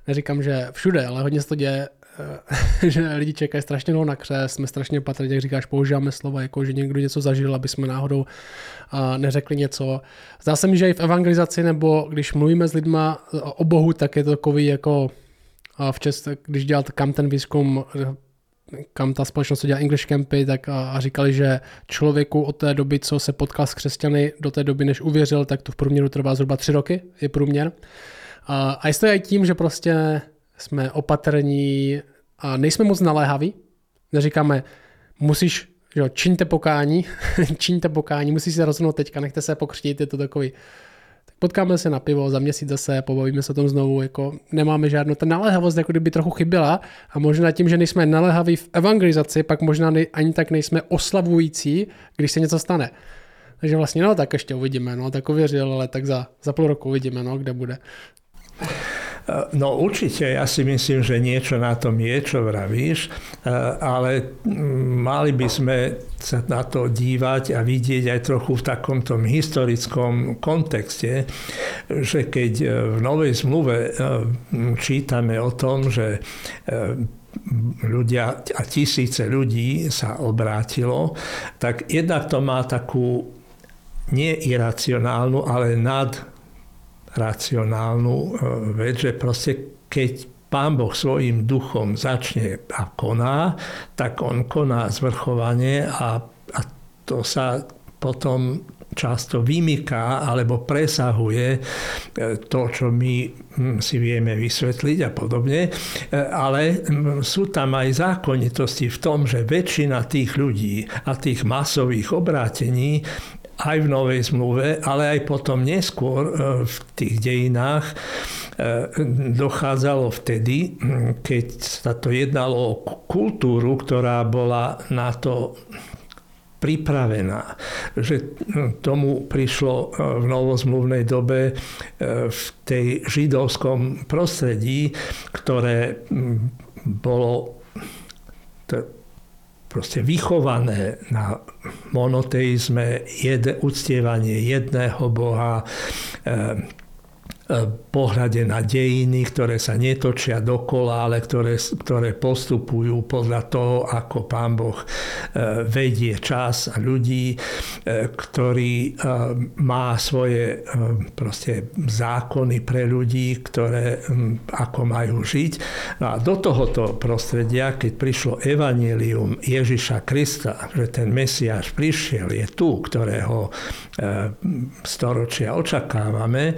Neříkám, že všude, ale hodně se to děje Eh, že lidi čekají strašně dlouho na křest, jsme strašně patrně, jak říkáš, používáme slova, jako že někdo něco zažil, aby jsme náhodou neřekli něco. Zdá se mi, že i v evangelizaci, nebo když mluvíme s lidma o Bohu, tak je to takový jako v Čest, když dělal kam ten výzkum, kam ta společnost dělá English Campy, tak a, a říkali, že člověku od té doby, co se potkal s křesťany, do té doby, než uvěřil, tak to v průměru trvá zhruba tři roky, je průměr. A, a je to i tím, že prostě jsme opatrní a nejsme moc naléhaví. Neříkáme, musíš, jo, čiňte pokání, čiňte pokání, musíš se rozhodnout teďka, nechte se pokřtít, je to takový, tak potkáme se na pivo, za měsíc zase, pobavíme se o tom znovu, jako nemáme žádnou, ta naléhavost jako kdyby trochu chyběla a možná tím, že nejsme naléhaví v evangelizaci, pak možná ani tak nejsme oslavující, když se něco stane. Takže vlastně, no tak ještě uvidíme, no tak uvěřil, ale tak za, za půl roku uvidíme, no kde bude. No určite, ja si myslím, že niečo na tom je, čo vravíš, ale mali by sme sa na to dívať a vidieť aj trochu v takom tom historickom kontexte, že keď v Novej zmluve čítame o tom, že ľudia a tisíce ľudí sa obrátilo, tak jednak to má takú neiracionálnu, ale nad racionálnu e, vec, že proste keď Pán Boh svojim duchom začne a koná, tak on koná zvrchovanie a, a to sa potom často vymyká alebo presahuje e, to, čo my hm, si vieme vysvetliť a podobne. E, ale hm, sú tam aj zákonitosti v tom, že väčšina tých ľudí a tých masových obrátení aj v Novej zmluve, ale aj potom neskôr e, v tých dejinách dochádzalo vtedy, hm, keď sa to jednalo o kultúru, ktorá bola na to pripravená. Že tomu prišlo e, v novozmluvnej dobe e, v tej židovskom prostredí, ktoré bolo proste vychované na monoteizme, jed, uctievanie jedného Boha, e, pohľade na dejiny, ktoré sa netočia dokola, ale ktoré, ktoré postupujú podľa toho, ako Pán Boh e, vedie čas a ľudí, e, ktorý má svoje proste zákony pre ľudí, ktoré ako majú žiť. No a do tohoto prostredia, keď prišlo evanelium Ježiša Krista, že ten Mesiáš prišiel, je tu, ktorého storočia očakávame,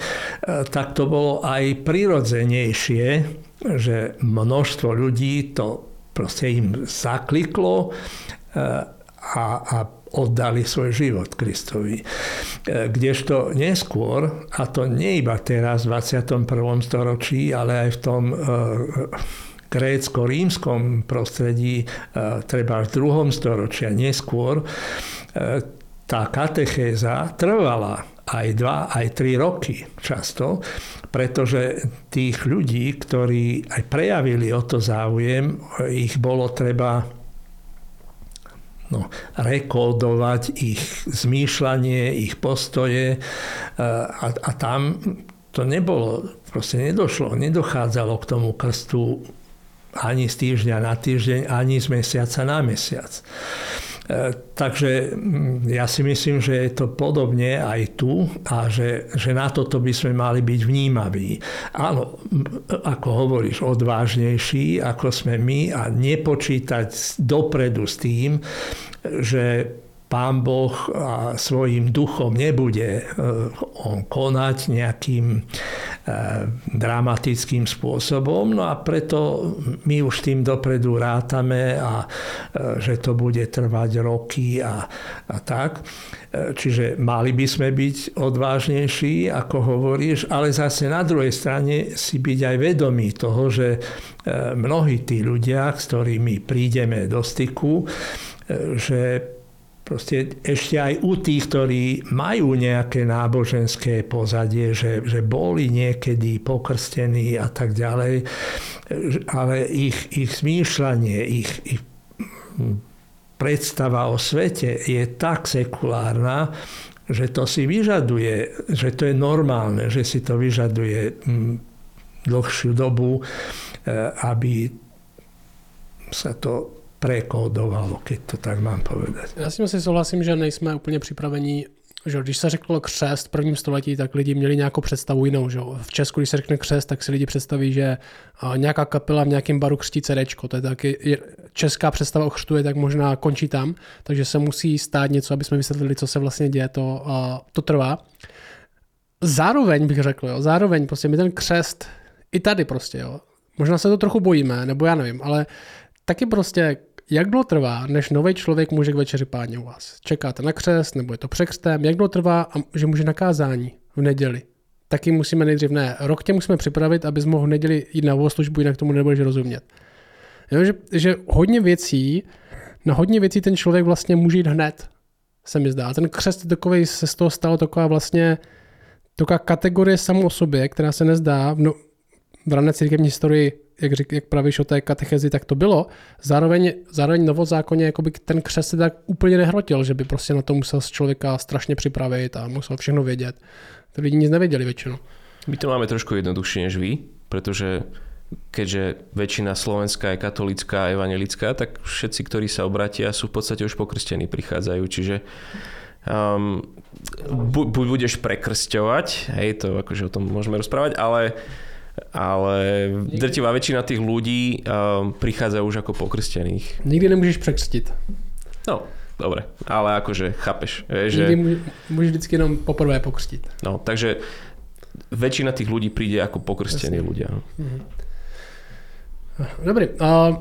tak to bolo aj prirodzenejšie, že množstvo ľudí to proste im zakliklo eh, a, a oddali svoj život Kristovi. Eh, kdežto neskôr, a to nie iba teraz v 21. storočí, ale aj v tom eh, grécko-rímskom prostredí, treba v druhom storočí a neskôr, tá katechéza trvala aj dva, aj tri roky často, pretože tých ľudí, ktorí aj prejavili o to záujem, ich bolo treba no, rekodovať ich zmýšľanie, ich postoje a, a tam to nebolo, proste nedošlo, nedochádzalo k tomu krstu ani z týždňa na týždeň, ani z mesiaca na mesiac. E, takže mm, ja si myslím, že je to podobne aj tu a že, že na toto by sme mali byť vnímaví. Áno, ako hovoríš, odvážnejší, ako sme my a nepočítať dopredu s tým, že pán Boh a svojim duchom nebude e, on konať nejakým e, dramatickým spôsobom. No a preto my už tým dopredu rátame a e, že to bude trvať roky a, a tak. Čiže mali by sme byť odvážnejší, ako hovoríš, ale zase na druhej strane si byť aj vedomí toho, že mnohí tí ľudia, s ktorými prídeme do styku, že proste ešte aj u tých, ktorí majú nejaké náboženské pozadie, že, že boli niekedy pokrstení a tak ďalej, ale ich, ich zmýšľanie, ich, ich predstava o svete je tak sekulárna, že to si vyžaduje, že to je normálne, že si to vyžaduje hm, dlhšiu dobu, eh, aby sa to prekódovalo, keď to tak mám povedať. Já s tím si souhlasím, že nejsme úplně připraveni že když se řeklo křest v prvním století, tak lidi měli nějakou představu jinou. Že? V Česku, když se řekne křest, tak si lidi představí, že nějaká kapela v nějakém baru křtí CDčko. To je taky česká představa o křtu je tak možná končí tam, takže se musí stát něco, aby jsme vysvětlili, co se vlastně děje, to, to trvá. Zároveň bych řekl, jo, zároveň prostě my ten křest i tady prostě, jo, možná se to trochu bojíme, nebo já nevím, ale taky prostě jak dlouho trvá, než nový člověk může k večeři páně u vás? Čekáte na křest, nebo je to překřtem? Jak dlouho trvá, že může na kázání v neděli? Taky musíme nejdřív, ne, rok tě musíme připravit, abys mohl v neděli jít na službu, jinak tomu nebudeš rozumět. Jo, že, že hodně věcí, na hodně věcí ten člověk vlastně může jít hned, se mi zdá. Ten křest takový se z toho stalo taková vlastně taková kategorie samou o sobě, která se nezdá v, no, v rané církevní historii jak, řík, jak pravíš o té katechezi, tak to bylo. Zároveň, zároveň novozákonně jakoby ten křes se tak úplně nehrotil, že by prostě na to musel z člověka strašně připravit a musel všechno vědět. To lidi nic nevěděli většinou. My to máme trošku jednoduchšie než vy, pretože keďže väčšina slovenská je katolická a evangelická, tak všetci, ktorí sa obratia, sú v podstate už pokrstení, prichádzajú. Čiže um, bu, buď budeš prekrsťovať, hej, to akože o tom môžeme rozprávať, ale ale drtivá väčšina tých ľudí uh, prichádza už ako pokrstených. Nikdy nemôžeš prekrstit. No, dobre, ale akože chápeš. Že... Nikdy môže vždycky jenom poprvé pokrstiť. No, takže väčšina tých ľudí príde ako pokrstení ľudia. Mhm. Dobre, a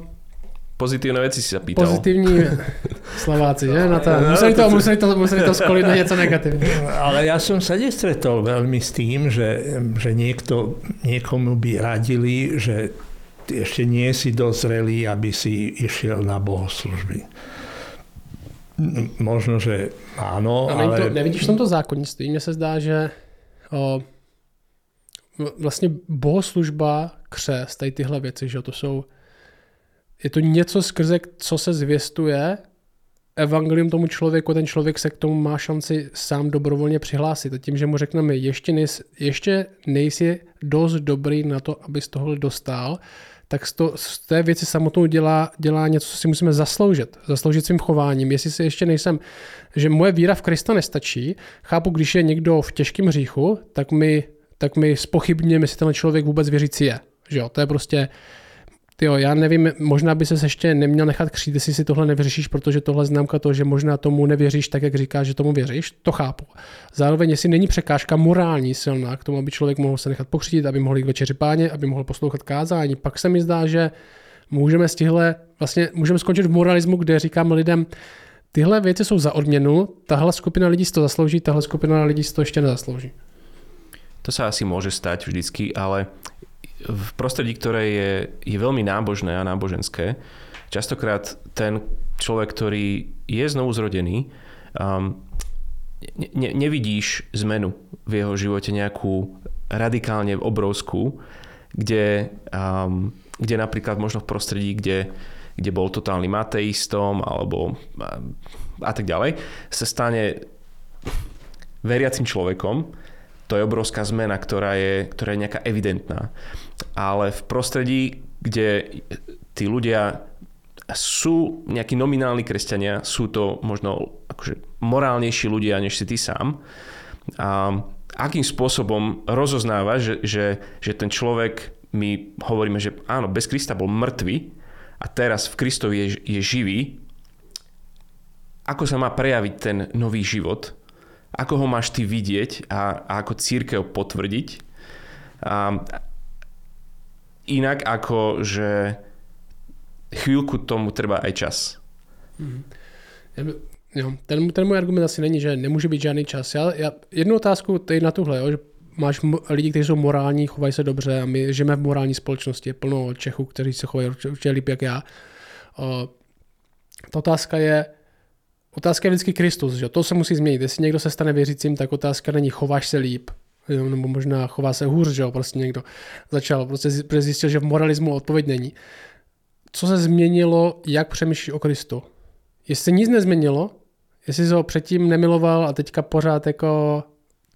Pozitívne veci si sa pýtal. Pozitívni Slováci, že? Na to, No, museli, to, to- museli, to, museli to skoliť na niečo negatívne. Ale ja som sa nestretol veľmi s tým, že, že niekto, niekomu by radili, že ešte nie si dozrelý, aby si išiel na bohoslužby. Možno, že áno, A ale... to, nevidíš v tomto zákonnictví? Mně se zdá, že o, vlastně bohoslužba, křest, tady tyhle věci, že to jsou, je to něco skrze, co se zvěstuje, evangelium tomu člověku, ten člověk se k tomu má šanci sám dobrovolně přihlásit. A tím, že mu řekneme, ještě, nejsi, ještě nejsi dost dobrý na to, abys tohle dostal, tak z, to, z té věci samotnou dělá, dělá něco, co si musíme zasloužit. Zasloužit svým chováním. Jestli si ještě nejsem, že moje víra v Krista nestačí, chápu, když je někdo v těžkém hříchu, tak mi, tak mi spochybněme, jestli ten člověk vůbec věřící je. Že jo, to je prostě, Jo, já nevím, možná by se ještě neměl nechat křít, jestli si tohle nevyřešíš, protože tohle známka toho, že možná tomu nevěříš tak, jak říkáš, že tomu věříš, to chápu. Zároveň, jestli není překážka morální silná k tomu, aby člověk mohl se nechat pokřtít, aby mohl jít k večeři páně, aby mohl poslouchat kázání, pak se mi zdá, že můžeme z těchhle, vlastně můžeme skončit v moralismu, kde říkáme lidem, tyhle věci jsou za odměnu, tahle skupina lidí si to zaslouží, tahle skupina lidí si to ještě nezaslouží. To sa asi môže stať vždycky, ale v prostredí, ktoré je, je veľmi nábožné a náboženské, častokrát ten človek, ktorý je znovu zrodený, um, ne, ne, nevidíš zmenu v jeho živote nejakú radikálne obrovskú, kde, um, kde napríklad možno v prostredí, kde, kde bol totálnym ateistom alebo a, a tak ďalej, sa stane veriacim človekom, to je obrovská zmena, ktorá je, ktorá je nejaká evidentná. Ale v prostredí, kde tí ľudia sú nejakí nominálni kresťania, sú to možno akože morálnejší ľudia, než si ty sám. A akým spôsobom rozoznáva, že, že, že ten človek, my hovoríme, že áno, bez Krista bol mŕtvy a teraz v Kristovi je, je živý, ako sa má prejaviť ten nový život, ako ho máš ty vidieť a, a ako církev potvrdiť. A, inak ako, že chvíľku tomu treba aj čas. Jo, ten, ten můj argument asi není, že nemůže být žádný čas. Já, já jednu otázku tady na tuhle, jo, že máš lidi, kteří jsou morální, chovají se dobře a my žijeme v morální společnosti, je plno Čechů, kteří se chovají určitě líp jak já. O, ta otázka je, otázka je vždycky Kristus, že? to se musí změnit. Jestli někdo se stane věřícím, tak otázka není chováš se líp, nebo možná chová se hůř, že jo, prostě někdo začal, prostě zjistil, že v moralismu odpověď není. Co se změnilo, jak přemýšlíš o Kristu? Jestli se nic nezměnilo, jestli jsi ho předtím nemiloval a teďka pořád jako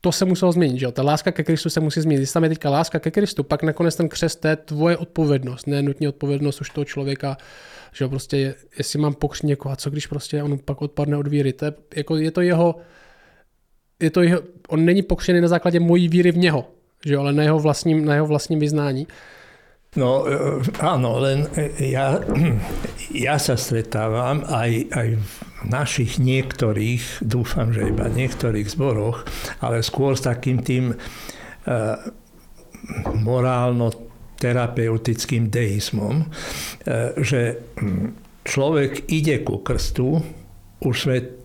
to se muselo změnit, že jo? Ta láska ke Kristu se musí změnit. Jestli tam je teďka láska ke Kristu, pak nakonec ten křest je tvoje odpovědnost, ne nutně odpovědnost už toho člověka, že jo, prostě je- jestli mám pokřít někoho, a co když prostě on pak odpadne od víry, to je, jako je to jeho, je to jeho, on není pokřený na základě mojí víry v něho, že jo, ale na jeho vlastním, na jeho vlastním vyznání. No e, áno, len e, ja, ja sa stretávam aj, aj v našich niektorých, dúfam, že iba niektorých zboroch, ale skôr s takým tým uh, morálno-terapeutickým deizmom, uh, že hm, človek ide ku krstu, už sme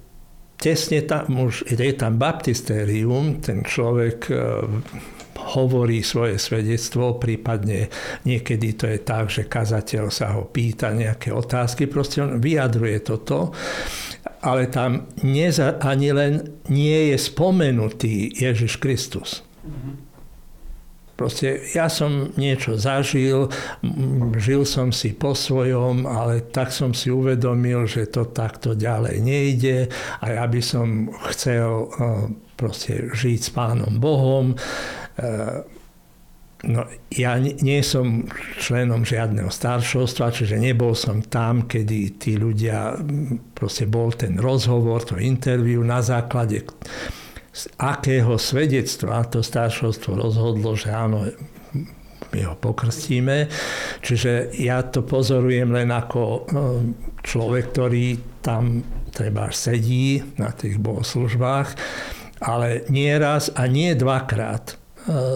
tesne tam, už je tam baptistérium, ten človek e, hovorí svoje svedectvo, prípadne niekedy to je tak, že kazateľ sa ho pýta nejaké otázky, proste on vyjadruje toto, ale tam neza, ani len nie je spomenutý Ježiš Kristus. Proste ja som niečo zažil, žil som si po svojom, ale tak som si uvedomil, že to takto ďalej nejde a ja by som chcel eh, proste žiť s Pánom Bohom. Eh, No, ja nie, som členom žiadneho staršovstva, čiže nebol som tam, kedy tí ľudia, m, proste bol ten rozhovor, to interview na základe z akého svedectva to staršovstvo rozhodlo, že áno, my ho pokrstíme. Čiže ja to pozorujem len ako eh, človek, ktorý tam treba sedí na tých bohoslužbách, ale nie raz a nie dvakrát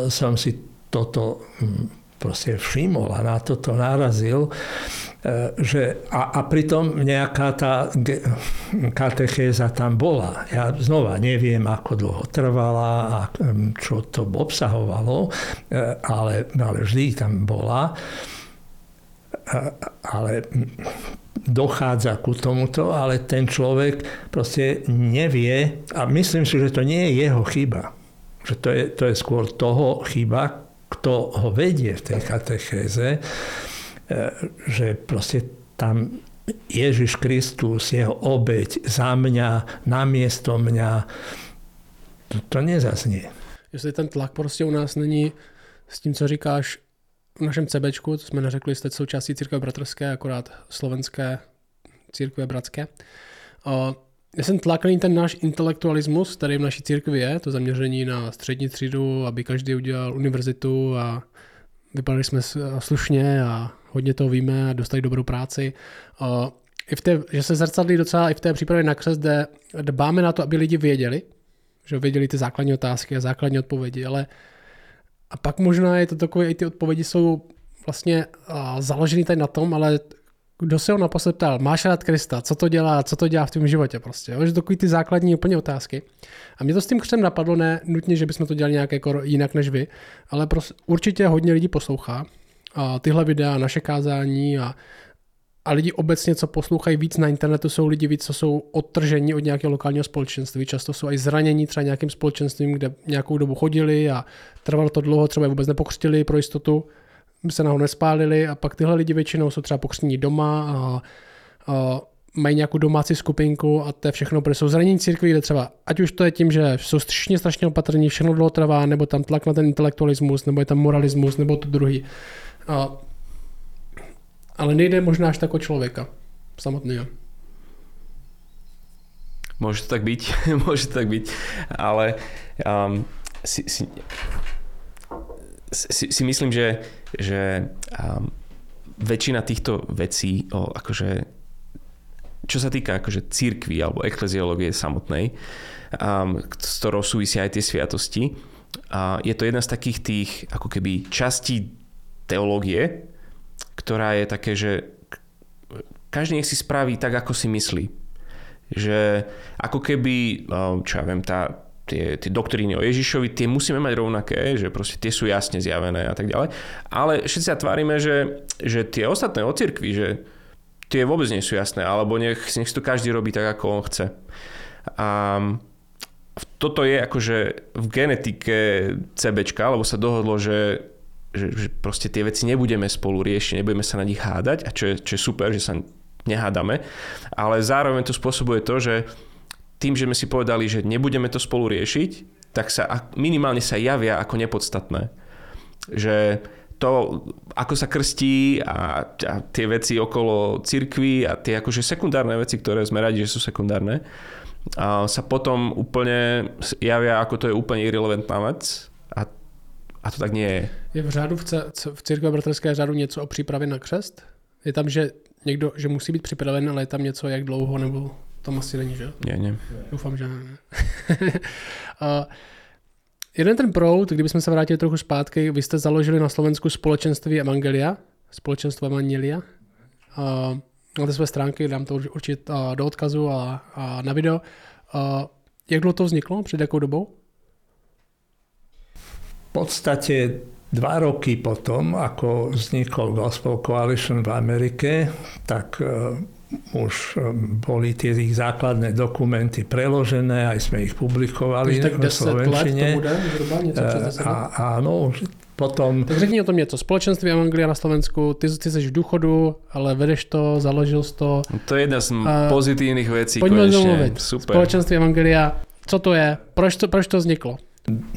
som si toto hm, proste všimol a na toto narazil, e, že a, a pritom nejaká tá katechéza tam bola. Ja znova neviem, ako dlho trvala a čo to obsahovalo, e, ale, ale vždy tam bola. Ale dochádza ku tomuto, ale ten človek proste nevie a myslím si, že to nie je jeho chyba. Že to je, to je skôr toho chyba, kto ho vedie v tej katechéze, e, že proste tam Ježiš Kristus, jeho obeď za mňa, namiesto mňa, to, to nezaznie. Jestli ten tlak prostě u nás není s tím, co říkáš v našem CBčku, co jsme neřekli, jste součástí církve bratrské, akorát slovenské církve bratské. Ten tlak není ten náš intelektualismus, který v naší církvi je, to zaměření na střední třídu, aby každý udělal univerzitu a vypadali jsme slušně a hodně toho víme a dostali dobrou práci. I v té, že se zrcadlí docela i v té přípravě na křest, kde dbáme na to, aby lidi věděli, že věděli ty základní otázky a základní odpovědi, ale a pak možná je to takové, i ty odpovědi jsou vlastně založeny tady na tom, ale kdo se ho naposled ptal, máš rád Krista, co to dělá, co to dělá v tom životě prostě. Jo? Že takový ty základní úplně otázky. A mě to s tím křtem napadlo, ne nutně, že bychom to dělali nějak jako jinak než vy, ale prostě určitě hodně lidí poslouchá a tyhle videa, naše kázání a, a lidi obecně, co poslouchají víc na internetu, jsou lidi víc, co jsou odtržení od nějakého lokálního společenství. Často jsou i zranění třeba nějakým společenstvím, kde nějakou dobu chodili a trvalo to dlouho, třeba vůbec nepokřtili pro jistotu se nahoru nespálili a pak tyhle lidi většinou jsou třeba pokřtění doma a, a mají nějakou domácí skupinku a to je všechno, protože jsou zranění církví, kde třeba, ať už to je tím, že jsou strašně strašně opatrní, všechno dlouho trvá, nebo tam tlak na ten intelektualismus, nebo je tam moralismus, nebo to druhý. A, ale nejde možná až tak o člověka samotného. Môže to tak byť, môže to tak byť, ale um, si, si, si, si myslím, že, že um, väčšina týchto vecí, o, akože, čo sa týka akože církvy alebo ekleziológie samotnej, um, s ktorou súvisia aj tie sviatosti, a je to jedna z takých tých ako keby častí teológie, ktorá je také, že každý nech si spraví tak, ako si myslí. Že ako keby, čo ja viem, tá, tie, tie doktríny o Ježišovi, tie musíme mať rovnaké, že proste tie sú jasne zjavené a tak ďalej. Ale všetci sa tvárime, že, že tie ostatné o cirkvi, že tie vôbec nie sú jasné, alebo nech, nech si to každý robí tak, ako on chce. A toto je akože v genetike CBčka, lebo sa dohodlo, že, že, že proste tie veci nebudeme spolu riešiť, nebudeme sa na nich hádať, a čo je, čo je super, že sa nehádame, ale zároveň to spôsobuje to, že tým, že sme si povedali, že nebudeme to spolu riešiť, tak sa minimálne sa javia ako nepodstatné. Že to, ako sa krstí a, a tie veci okolo cirkvy a tie akože sekundárne veci, ktoré sme radi, že sú sekundárne, a sa potom úplne javia, ako to je úplne irrelevantná vec a, a to tak nie je. Je v řádu v, v církve bratrské řádu něco o přípravě na křest? Je tam, že někdo, že musí být připraven, ale je tam něco, jak dlouho nebo tam asi není, že? Nie, nie. Doufám, že ne. a jeden ten proud, kdybychom se vrátili trochu zpátky, vy jste založili na Slovensku společenství Evangelia, společenstvo Evangelia. A máte své stránky, dám to určitě do odkazu a, a na video. A jak dlouho to vzniklo? Před jakou dobou? V podstate dva roky potom, ako vznikol Gospel Coalition v Amerike, tak už um, boli tie ich základné dokumenty preložené, aj sme ich publikovali tak v Slovenčine. Let zhruba, něco přes a, áno, potom... Tak řekni o tom něco. Společenství Evangelia na Slovensku, ty, ty jsi v důchodu, ale vedeš to, založil jsi to. To je jedna z uh, pozitívnych vecí. Poďme mluvit. Super. Společenství Evangelia, co to je? Proč to, proč to vzniklo?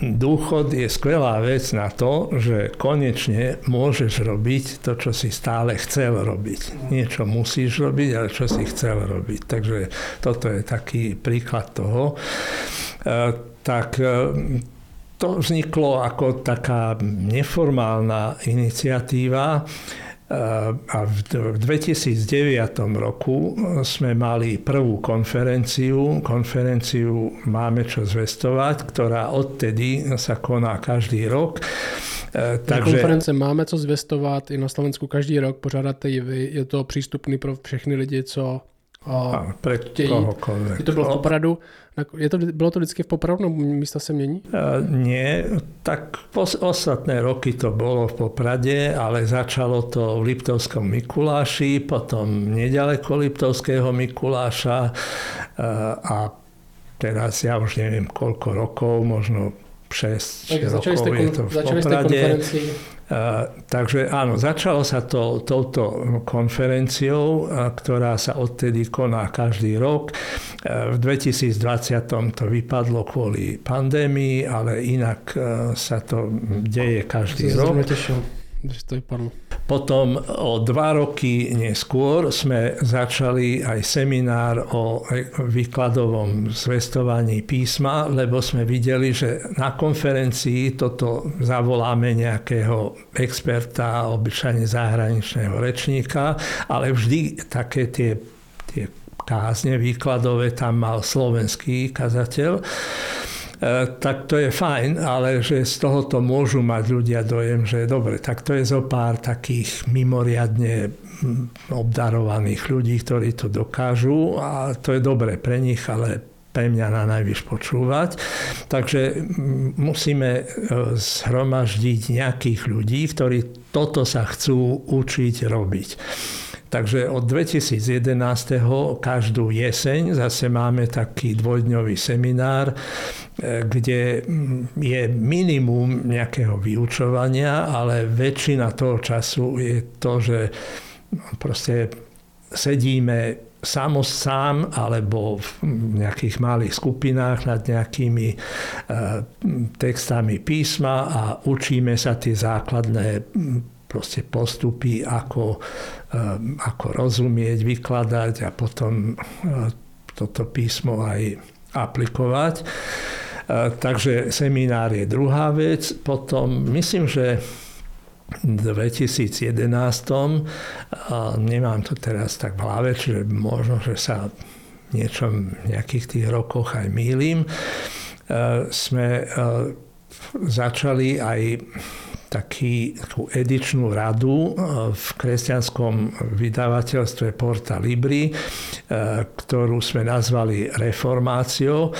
Dôchod je skvelá vec na to, že konečne môžeš robiť to, čo si stále chcel robiť. Niečo musíš robiť, ale čo si chcel robiť. Takže toto je taký príklad toho. E, tak e, to vzniklo ako taká neformálna iniciatíva a v 2009 roku sme mali prvú konferenciu, konferenciu Máme čo zvestovať, ktorá odtedy sa koná každý rok. E, takže... Konference Máme co zvestovať i na Slovensku každý rok, pořádáte i vy, je to přístupný pro všechny lidi, co a pre chtějí. kohokoľvek. Je to bylo v Popradu? Je to, bylo to vždycky v Popradu, nebo místa se mění? Uh, nie, tak pos, ostatné roky to bolo v Poprade, ale začalo to v Liptovskom Mikuláši, potom nedaleko Liptovského Mikuláša a teraz ja už neviem koľko rokov, možno 6 tak rokov je to v Poprade. Takže áno, začalo sa to touto konferenciou, ktorá sa odtedy koná každý rok. V 2020 to vypadlo kvôli pandémii, ale inak sa to deje každý rok. Potom o dva roky neskôr sme začali aj seminár o výkladovom zvestovaní písma, lebo sme videli, že na konferencii toto zavoláme nejakého experta, obyčajne zahraničného rečníka, ale vždy také tie, tie kázne výkladové tam mal slovenský kazateľ. E, tak to je fajn, ale že z tohoto môžu mať ľudia dojem, že dobre, tak to je zo pár takých mimoriadne mm, obdarovaných ľudí, ktorí to dokážu a to je dobre pre nich, ale pre mňa na najvyš počúvať. Takže mm, musíme e, zhromaždiť nejakých ľudí, ktorí toto sa chcú učiť robiť. Takže od 2011. každú jeseň zase máme taký dvojdňový seminár, e, kde je minimum nejakého vyučovania, ale väčšina toho času je to, že proste sedíme samo sám alebo v nejakých malých skupinách nad nejakými e, textami písma a učíme sa tie základné proste postupy, ako, eh, ako rozumieť, vykladať a potom eh, toto písmo aj aplikovať. Eh, takže seminár je druhá vec. Potom myslím, že v 2011, nemám to teraz tak v hlave, čiže možno, že sa niečom v nejakých tých rokoch aj mýlim, sme začali aj taký, takú edičnú radu e, v kresťanskom vydavateľstve Porta Libri, e, ktorú sme nazvali Reformáciou, e,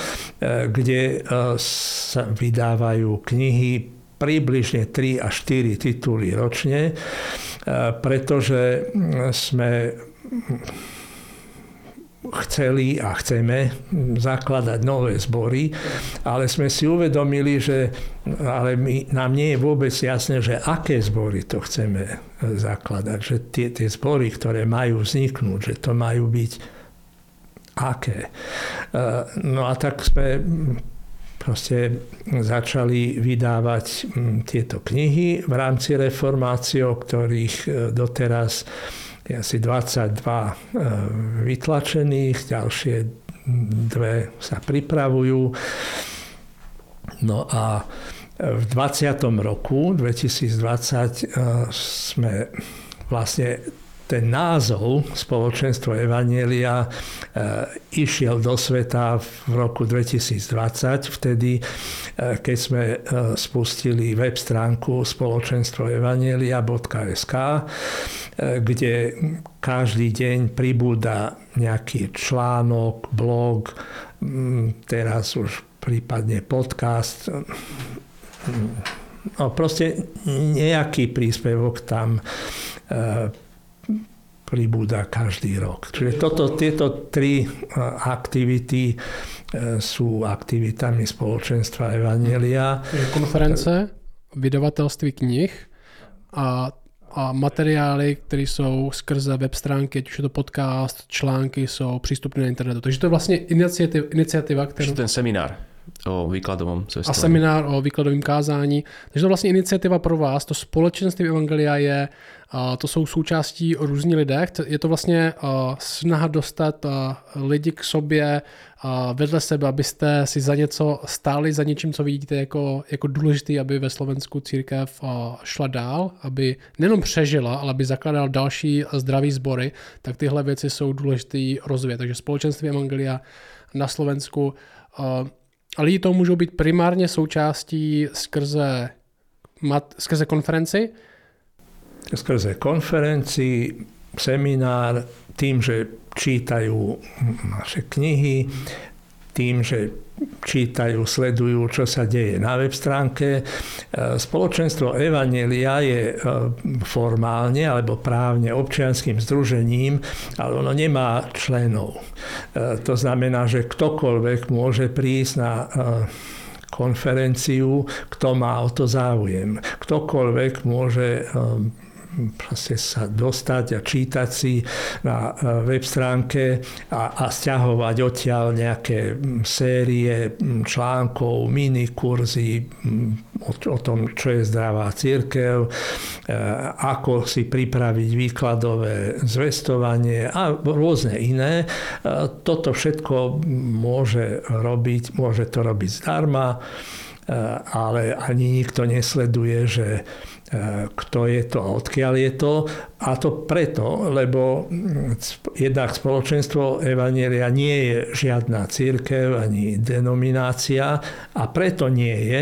kde sa vydávajú knihy približne 3 až 4 tituly ročne, pretože sme chceli a chceme zakladať nové zbory, ale sme si uvedomili, že ale my, nám nie je vôbec jasné, že aké zbory to chceme zakladať, že tie, tie zbory, ktoré majú vzniknúť, že to majú byť aké. E, no a tak sme proste začali vydávať tieto knihy v rámci reformácie, o ktorých e, doteraz je asi 22 e, vytlačených, ďalšie dve sa pripravujú. No a v 20. roku, 2020, e, sme vlastne ten názov spoločenstvo Evanielia e, išiel do sveta v roku 2020, vtedy, e, keď sme e, spustili web stránku spoločenstvo evanielia.sk, e, kde každý deň pribúda nejaký článok, blog, teraz už prípadne podcast, no proste nejaký príspevok tam e, pribúda každý rok. Čiže toto, tieto tri e, aktivity e, sú aktivitami spoločenstva Evangelia. Konference, vydavatelství knih a, a materiály, které jsou skrze web stránky, ať už je to podcast, články, jsou přístupné na internetu. Takže to je vlastně iniciativa, iniciativa kterou... ten seminár. O výkladovom A seminár o výkladovém kázání. Takže to vlastně iniciativa pro vás, to společenství Evangelia je, to jsou součástí různí lidé. Je to vlastně snaha dostat lidi k sobě vedle sebe, abyste si za něco stáli, za něčím, co vidíte jako, jako důležitý, aby ve Slovensku církev šla dál, aby nejenom přežila, ale aby zakladal další zdravý sbory, tak tyhle věci jsou důležité rozvíjet. Takže společenství Evangelia na Slovensku a lidi to můžou být primárně součástí skrze, mat, skrze konferenci? Skrze konferenci, seminár, tým, že čítajú naše knihy, tým, že čítajú, sledujú, čo sa deje na web stránke. E, spoločenstvo Evanelia je e, formálne alebo právne občianským združením, ale ono nemá členov. E, to znamená, že ktokoľvek môže prísť na konferenciu, kto má o to záujem. Ktokoľvek môže proste sa dostať a čítať si na e, web stránke a, a stiahovať odtiaľ nejaké série článkov, minikurzy o, o tom, čo je zdravá církev, e, ako si pripraviť výkladové zvestovanie a rôzne iné. E, toto všetko môže robiť, môže to robiť zdarma, ale ani nikto nesleduje, že E, kto je to a odkiaľ je to. A to preto, lebo jednak spoločenstvo Evanielia nie je žiadna církev ani denominácia a preto nie je,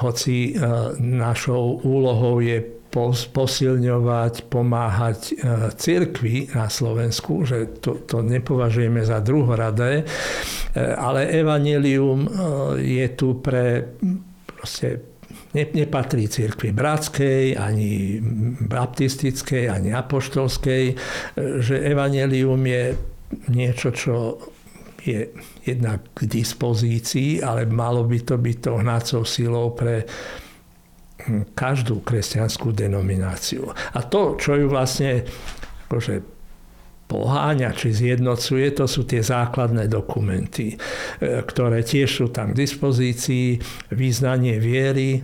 hoci e, našou úlohou je posilňovať, pomáhať e, cirkvi na Slovensku, že to, to nepovažujeme za druhoradé, ale evanelium je tu pre proste nepatrí cirkvi bratskej, ani baptistickej, ani apoštolskej, že evanelium je niečo, čo je jednak k dispozícii, ale malo by to byť to hnacou silou pre každú kresťanskú denomináciu. A to, čo ju vlastne akože poháňa či zjednocuje, to sú tie základné dokumenty, e, ktoré tiež sú tam k dispozícii, význanie viery e,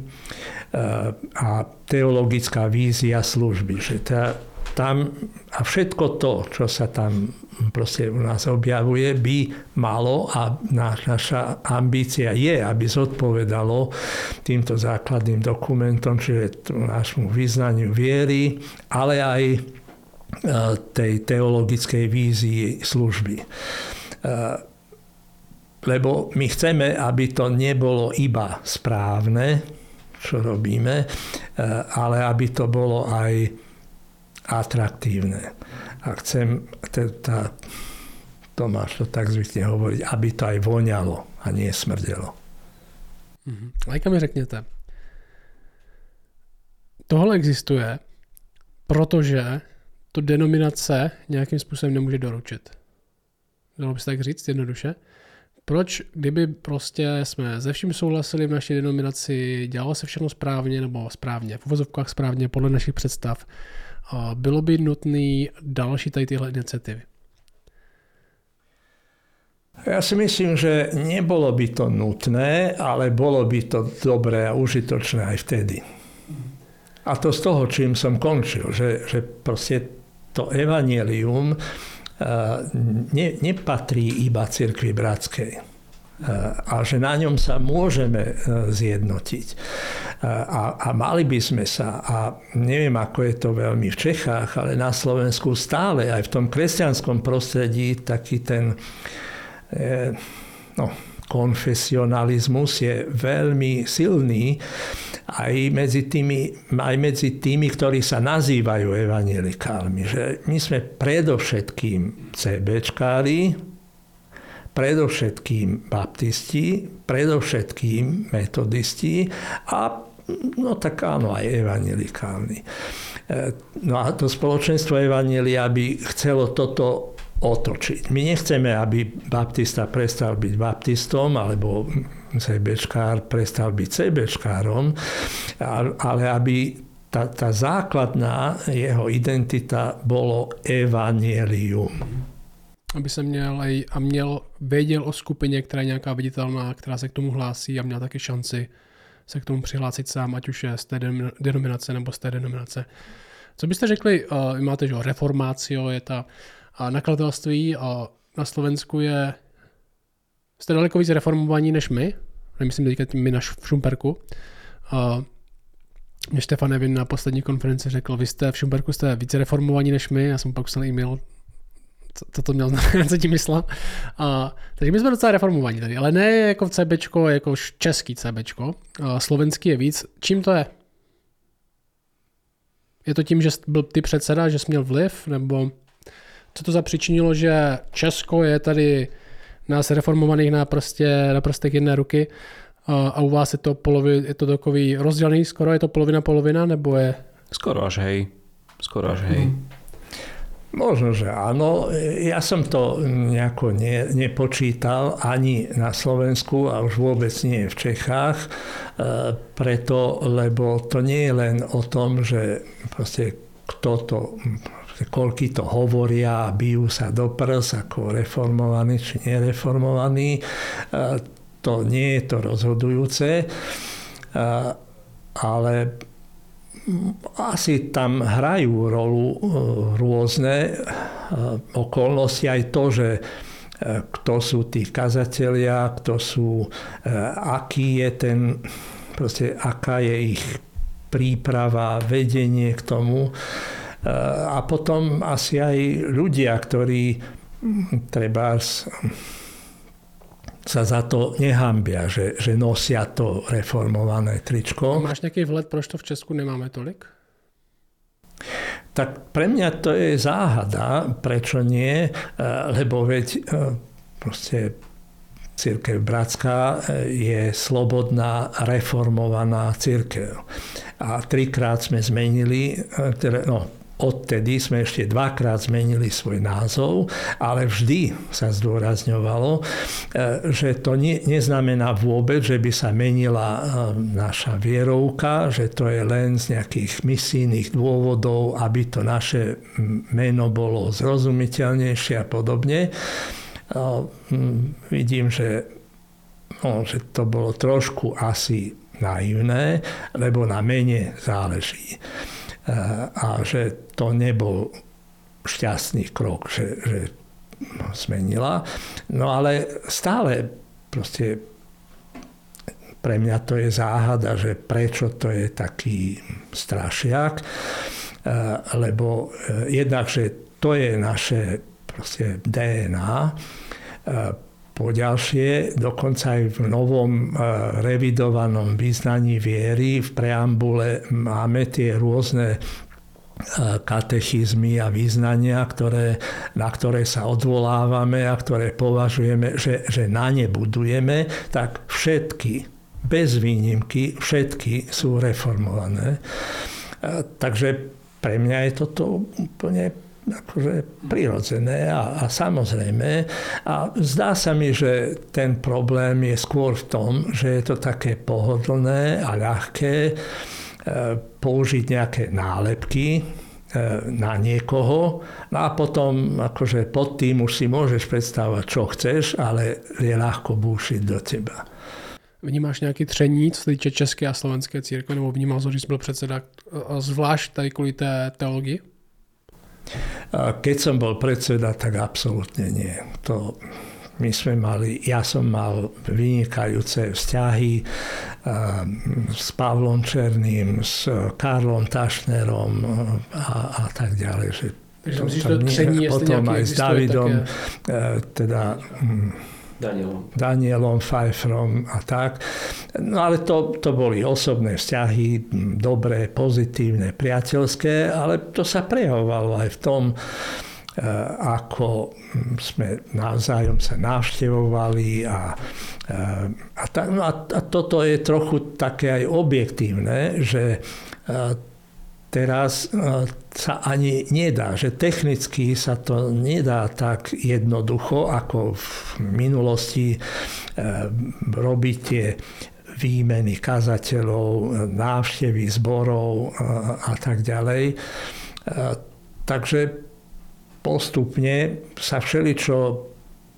a teologická vízia služby. Že tá, tam, a všetko to, čo sa tam proste u nás objavuje, by malo a naša ambícia je, aby zodpovedalo týmto základným dokumentom, čiže nášmu význaniu viery, ale aj tej teologickej vízii služby. Lebo my chceme, aby to nebolo iba správne, čo robíme, ale aby to bolo aj atraktívne. A chcem, tá, Tomáš to tak zvykne hovoriť, aby to aj voňalo a nie smrdelo. Mm-hmm. Lajka mi řekněte, tohle existuje, protože to denominace nějakým způsobem nemůže doručit. Dalo by se tak říct jednoduše. Proč, kdyby prostě jsme ze vším souhlasili v naší denominaci, dělalo se všechno správně nebo správně, v uvozovkách správně podle našich představ, bylo by nutné další tady tyhle iniciativy? Ja si myslím, že nebolo by to nutné, ale bolo by to dobré a užitočné aj vtedy. A to z toho, čím som končil, že, že proste to evanelium eh, ne, nepatrí iba cirkvi bratskej eh, a že na ňom sa môžeme eh, zjednotiť. A, a mali by sme sa, a neviem, ako je to veľmi v Čechách, ale na Slovensku stále aj v tom kresťanskom prostredí taký ten no, konfesionalizmus je veľmi silný aj medzi tými, aj medzi tými ktorí sa nazývajú evangelikálmi. Že my sme predovšetkým CBčkári, predovšetkým baptisti, predovšetkým metodisti a no tak áno, aj evangelikálni. E, no a to spoločenstvo evangelia by chcelo toto otočiť. My nechceme, aby baptista prestal byť baptistom, alebo CBčkár prestal byť CBčkárom, ale aby tá, tá základná jeho identita bolo evanielium. aby se měl a měl, věděl o skupině, která je nějaká viditelná, která se k tomu hlásí a měl taky šanci se k tomu přihlásit sám, ať už je z té denominace nebo z té denominace. Co byste řekli, uh, máte, že reformácio je ta uh, nakladatelství a na Slovensku je jste daleko víc reformovaní než my, nemyslím teďka my naš v Šumperku. Uh, mě Štefan Evin na poslední konferenci řekl, vy jste v Šumperku jste více reformovaní než my, já jsem pak psal e-mail, co, to měl znamenat, co tím myslel. A, takže my jsme docela reformovaní tady, ale ne jako CBčko, jako český. A slovenský je víc. Čím to je? Je to tím, že byl ty předseda, že jsi měl vliv, nebo co to zapříčinilo, že Česko je tady nás reformovaných na, prostě, na prostých jedné ruky a u vás je to, polovi, je to takový rozdělený skoro, je to polovina polovina, nebo je... Skoro až hej. Skoro až hej. Mm. Možno, že áno. Ja som to nejako ne, nepočítal ani na Slovensku a už vôbec nie v Čechách, e, preto, lebo to nie je len o tom, že proste kto to koľky to hovoria a bijú sa do prs ako reformovaní či nereformovaní. E, to nie je to rozhodujúce, e, ale asi tam hrajú rolu e, rôzne okolnosti, aj to, že kto sú tí kazatelia, kto sú, aký je ten, proste aká je ich príprava, vedenie k tomu a potom asi aj ľudia, ktorí hm, treba sa za to nehambia, že, že nosia to reformované tričko. Máš nejaký vlet, proč to v Česku nemáme tolik? Tak pre mňa to je záhada, prečo nie, e, lebo veď e, proste církev Bratská e, je slobodná, reformovaná církev. A trikrát sme zmenili, teda, no Odtedy sme ešte dvakrát zmenili svoj názov, ale vždy sa zdôrazňovalo, e, že to nie, neznamená vôbec, že by sa menila e, naša vierovka, že to je len z nejakých misijných dôvodov, aby to naše meno bolo zrozumiteľnejšie a podobne. Vidím, že, no, že to bolo trošku asi naivné, lebo na mene záleží a že to nebol šťastný krok, že, že zmenila. No ale stále proste pre mňa to je záhada, že prečo to je taký strašiak, lebo e, jednak, že to je naše proste DNA, Poďalšie, dokonca aj v novom e, revidovanom význaní viery v preambule máme tie rôzne e, katechizmy a význania, ktoré, na ktoré sa odvolávame a ktoré považujeme, že, že na ne budujeme, tak všetky, bez výnimky, všetky sú reformované. E, takže pre mňa je toto úplne akože prirodzené a, a samozrejme. A zdá sa mi, že ten problém je skôr v tom, že je to také pohodlné a ľahké e, použiť nejaké nálepky e, na niekoho no a potom akože pod tým už si môžeš predstavovať, čo chceš, ale je ľahko búšiť do teba. Vnímáš nějaký tření, co se týče české a slovenské církve, nebo vnímal, že jsi byl předseda zvlášť tady kvůli té teologii? Keď som bol predseda, tak absolútne nie. To my sme mali, ja som mal vynikajúce vzťahy s Pavlom Černým, s Karlom Tašnerom a, a tak ďalej. Že to, to, to nie, potom aj s Davidom, také... teda hm, Danielom. Danielom Pfeifferom a tak. No ale to, to boli osobné vzťahy, dobré, pozitívne, priateľské, ale to sa prejavovalo aj v tom, e, ako sme navzájom sa navštevovali a, e, a, tak, no a, a toto je trochu také aj objektívne, že e, teraz e, sa ani nedá, že technicky sa to nedá tak jednoducho, ako v minulosti e, robiť tie výmeny kazateľov, návštevy zborov e, a tak ďalej. Takže postupne sa všeličo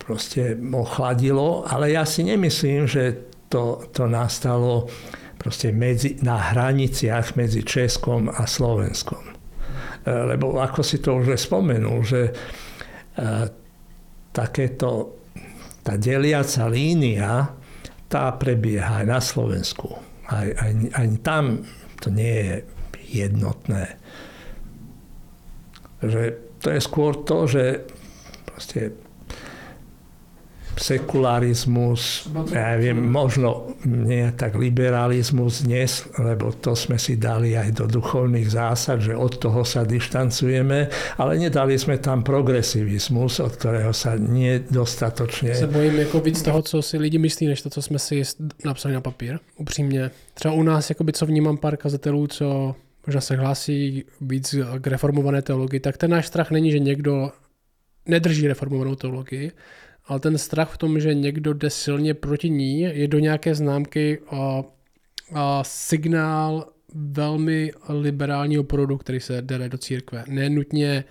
proste ochladilo, ale ja si nemyslím, že to, to nastalo proste medzi, na hraniciach medzi Českom a Slovenskom. E, lebo ako si to už spomenul, že e, takéto, tá deliaca línia, tá prebieha aj na Slovensku. Aj, aj, aj tam to nie je jednotné. Že to je skôr to, že proste sekularizmus, ja viem, možno nie tak liberalizmus dnes, lebo to sme si dali aj do duchovných zásad, že od toho sa dištancujeme, ale nedali sme tam progresivizmus, od ktorého sa nedostatočne... Se bojím jako víc toho, co si lidi myslí, než to, co jsme si napsali na papír. Upřímně. Třeba u nás, jakoby, co vnímám pár kazatelů, co možná se hlásí víc k reformované teologii, tak ten náš strach není, že někdo nedrží reformovanou teologii, ale ten strach v tom, že někdo jde silně proti ní, je do nějaké známky a, a signál velmi liberálního porodu, který se jde do církve. Nenutně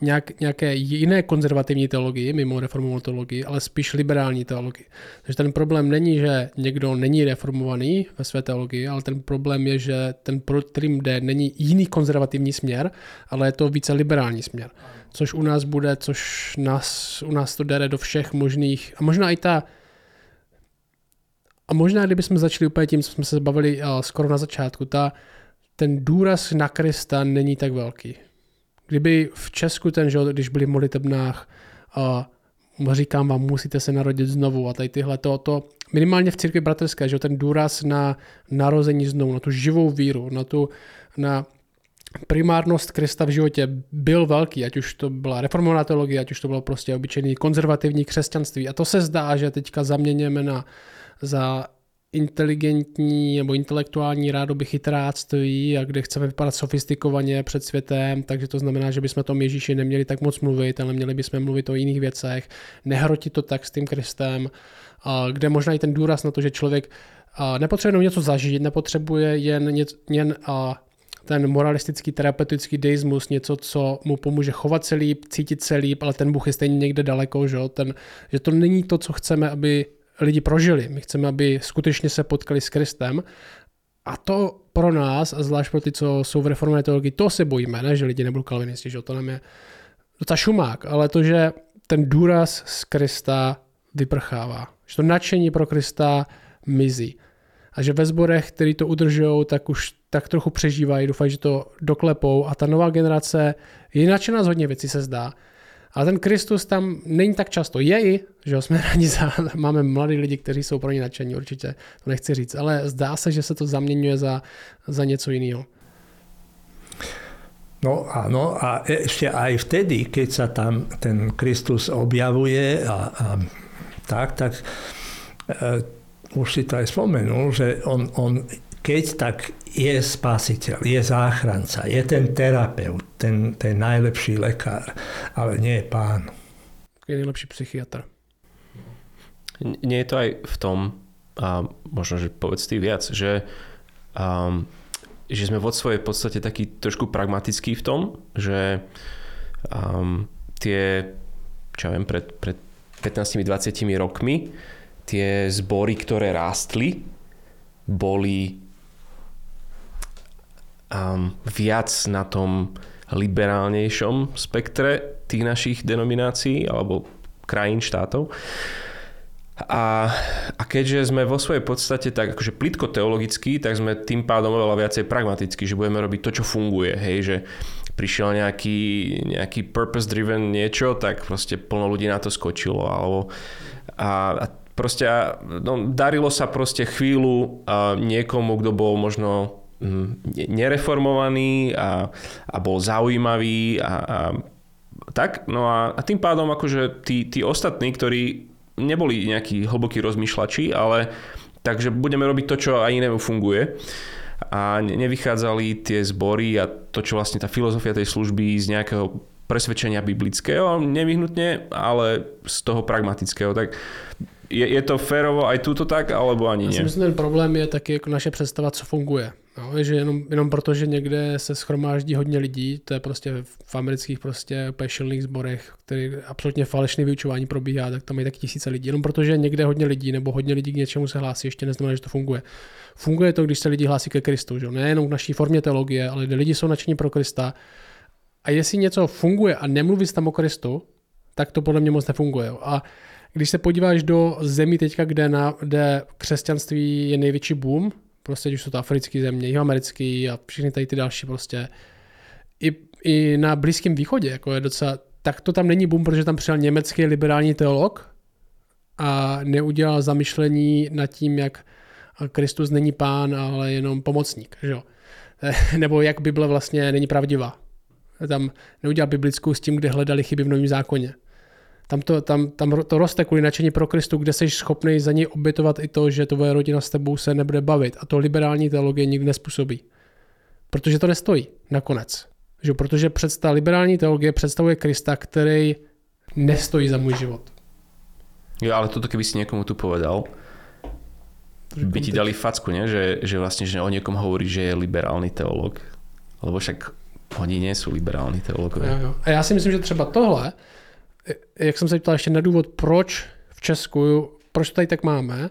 nějak, nějaké jiné konzervativní teologii, mimo reformovanou teologii, ale spíš liberální teologii. Takže ten problém není, že někdo není reformovaný ve své teologii, ale ten problém je, že ten, pro kterým jde, není jiný konzervativní směr, ale je to více liberální směr. Což u nás bude, což nás, u nás to jde do všech možných, a možná i ta a možná, kdybychom začali úplně tím, co jsme se bavili uh, skoro na začátku, ta, ten důraz na Krista není tak velký. Kdyby v Česku ten, že když byli v modlitebnách, a říkám vám, musíte se narodit znovu a tady tyhle to, to minimálně v církvi bratrské, že ten důraz na narození znovu, na tu živou víru, na tu, na primárnost Krista v životě byl velký, ať už to byla reformovaná teologie, ať už to bylo prostě obyčejný konzervativní křesťanství. A to se zdá, že teďka zaměněme na, za inteligentní nebo intelektuální rádoby chytráctví a kde chceme vypadat sofistikovaně před světem, takže to znamená, že bychom tom Ježíši neměli tak moc mluvit, ale měli bychom mluvit o jiných věcech, nehrotit to tak s tím Kristem, kde možná i ten důraz na to, že člověk nepotřebuje něco zažít, nepotřebuje jen, jen ten moralistický terapeutický deismus, něco, co mu pomůže chovat se líp, cítit se líp, ale ten Bůh je stejně někde daleko, že, ten, že to není to, co chceme, aby lidi prožili. My chceme, aby skutečně se potkali s Kristem a to pro nás, a zvlášť pro ty, co jsou v reformové teologii, to se bojíme, ne, že lidi nebudou kalvinisti, že to nám je docela šumák, ale to, že ten důraz z Krista vyprchává, že to nadšení pro Krista mizí. A že ve sborech, který to udržují, tak už tak trochu přežívají, doufají, že to doklepou. A ta nová generace je nadšená z hodně věcí, se zdá, ale ten Kristus tam není tak často. Je i, že jsme rádi za, máme mladí lidi, kteří jsou pro ně nadšení, určitě, to nechci říct, ale zdá se, že se to zaměňuje za, za něco jiného. No áno, a ešte aj vtedy, keď sa tam ten Kristus objavuje a, a tak, tak e, už si to aj spomenul, že on, on keď tak je spasiteľ, je záchranca, je ten terapeut, ten, ten najlepší lekár, ale nie je pán. Je najlepší psychiatr. Nie je to aj v tom, a možno, že povedz ty viac, že, um, že sme vo svojej podstate taký trošku pragmatický v tom, že um, tie, čo ja viem, pred, pred 15-20 rokmi tie zbory, ktoré rástli, boli um, viac na tom liberálnejšom spektre tých našich denominácií alebo krajín, štátov. A, a keďže sme vo svojej podstate tak akože plitko teologicky, tak sme tým pádom oveľa viacej pragmaticky, že budeme robiť to, čo funguje. Hej, že prišiel nejaký, nejaký purpose-driven niečo, tak proste plno ľudí na to skočilo. Alebo, a, a proste no, darilo sa proste chvíľu a niekomu, kto bol možno nereformovaný a, a bol zaujímavý a, a tak. No a, a tým pádom akože tí, tí ostatní, ktorí neboli nejakí hlbokí rozmýšľači, ale takže budeme robiť to, čo aj inému funguje a nevychádzali tie zbory a to, čo vlastne tá filozofia tej služby z nejakého presvedčenia biblického, nevyhnutne, ale z toho pragmatického. Tak je, je to férovo aj túto tak, alebo ani Já si myslím, ten problém je taky jako naše představa, co funguje. No, že jenom, jenom proto, že někde se schromáždí hodně lidí, to je prostě v amerických prostě šilných zborech, který absolutně falešné vyučování probíhá, tak tam mají tak tisíce lidí. Jenom proto, že někde hodně lidí nebo hodně lidí k něčemu se hlásí, ještě neznamená, že to funguje. Funguje to, když se lidi hlásí ke Kristu, že? nejenom k naší formě teologie, ale kde lidi jsou nadšení pro Krista. A jestli něco funguje a nemluví tam o Kristu, tak to podle mě moc nefunguje. A když se podíváš do zemí teďka, kde, na, kde křesťanství je největší boom, prostě když jsou to africké země, jihoamerický a všechny tady ty další prostě, i, i na Blízkém východě, jako je docela, tak to tam není boom, protože tam přijel německý liberální teolog a neudělal zamyšlení nad tím, jak Kristus není pán, ale jenom pomocník, že jo? Nebo jak Bible vlastně není pravdivá. Tam neudělal biblickou s tím, kde hledali chyby v Novém zákoně. Tam to, tam, tam to roste kvůli nadšení pro Kristu, kde jsi schopný za něj obětovat i to, že tvoje rodina s tebou se nebude bavit. A to liberální teologie nikdy nespůsobí. Protože to nestojí nakonec. Že? Protože předsta, liberální teologie představuje Krista, který nestojí za můj život. Jo, ale toto keby si niekomu tu povedal, by ti dali facku, nie? Že, že vlastne, že o niekom hovorí, že je liberálny teológ. Lebo však oni nie sú liberálni teológovia. A já si myslím, že třeba tohle, jak jsem se ptal ještě na důvod, proč v Česku, proč to tady tak máme,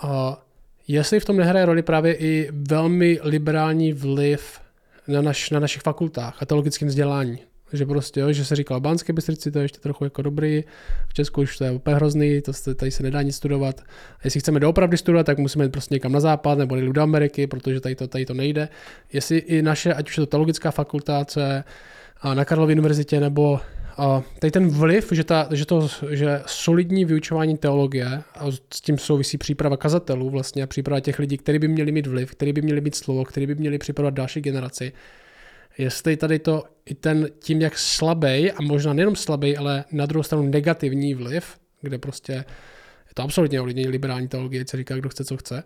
a jestli v tom nehraje roli právě i velmi liberální vliv na, naš, na našich fakultách a teologickém vzdělání. Že prostě, jo, že se říkalo Banské Bystrici, to je ještě trochu jako dobrý, v Česku už to je úplně hrozný, to se, tady se nedá nic studovat. A jestli chceme doopravdy studovat, tak musíme jít prostě někam na západ nebo jít do Ameriky, protože tady to, tady to nejde. Jestli i naše, ať už je to teologická fakulta, co je na Karlově univerzitě, nebo tady ten vliv, že, ta, že, to, že solidní vyučování teologie a s tím souvisí příprava kazatelů vlastně a příprava těch lidí, kteří by měli mít vliv, kteří by měli mít slovo, kteří by měli připravovat další generaci, jestli tady to i ten tím, jak slabý a možná nejenom slabý, ale na druhou stranu negativní vliv, kde prostě je to absolutně ovlivnění liberální teologie, co říká, kdo chce, co chce.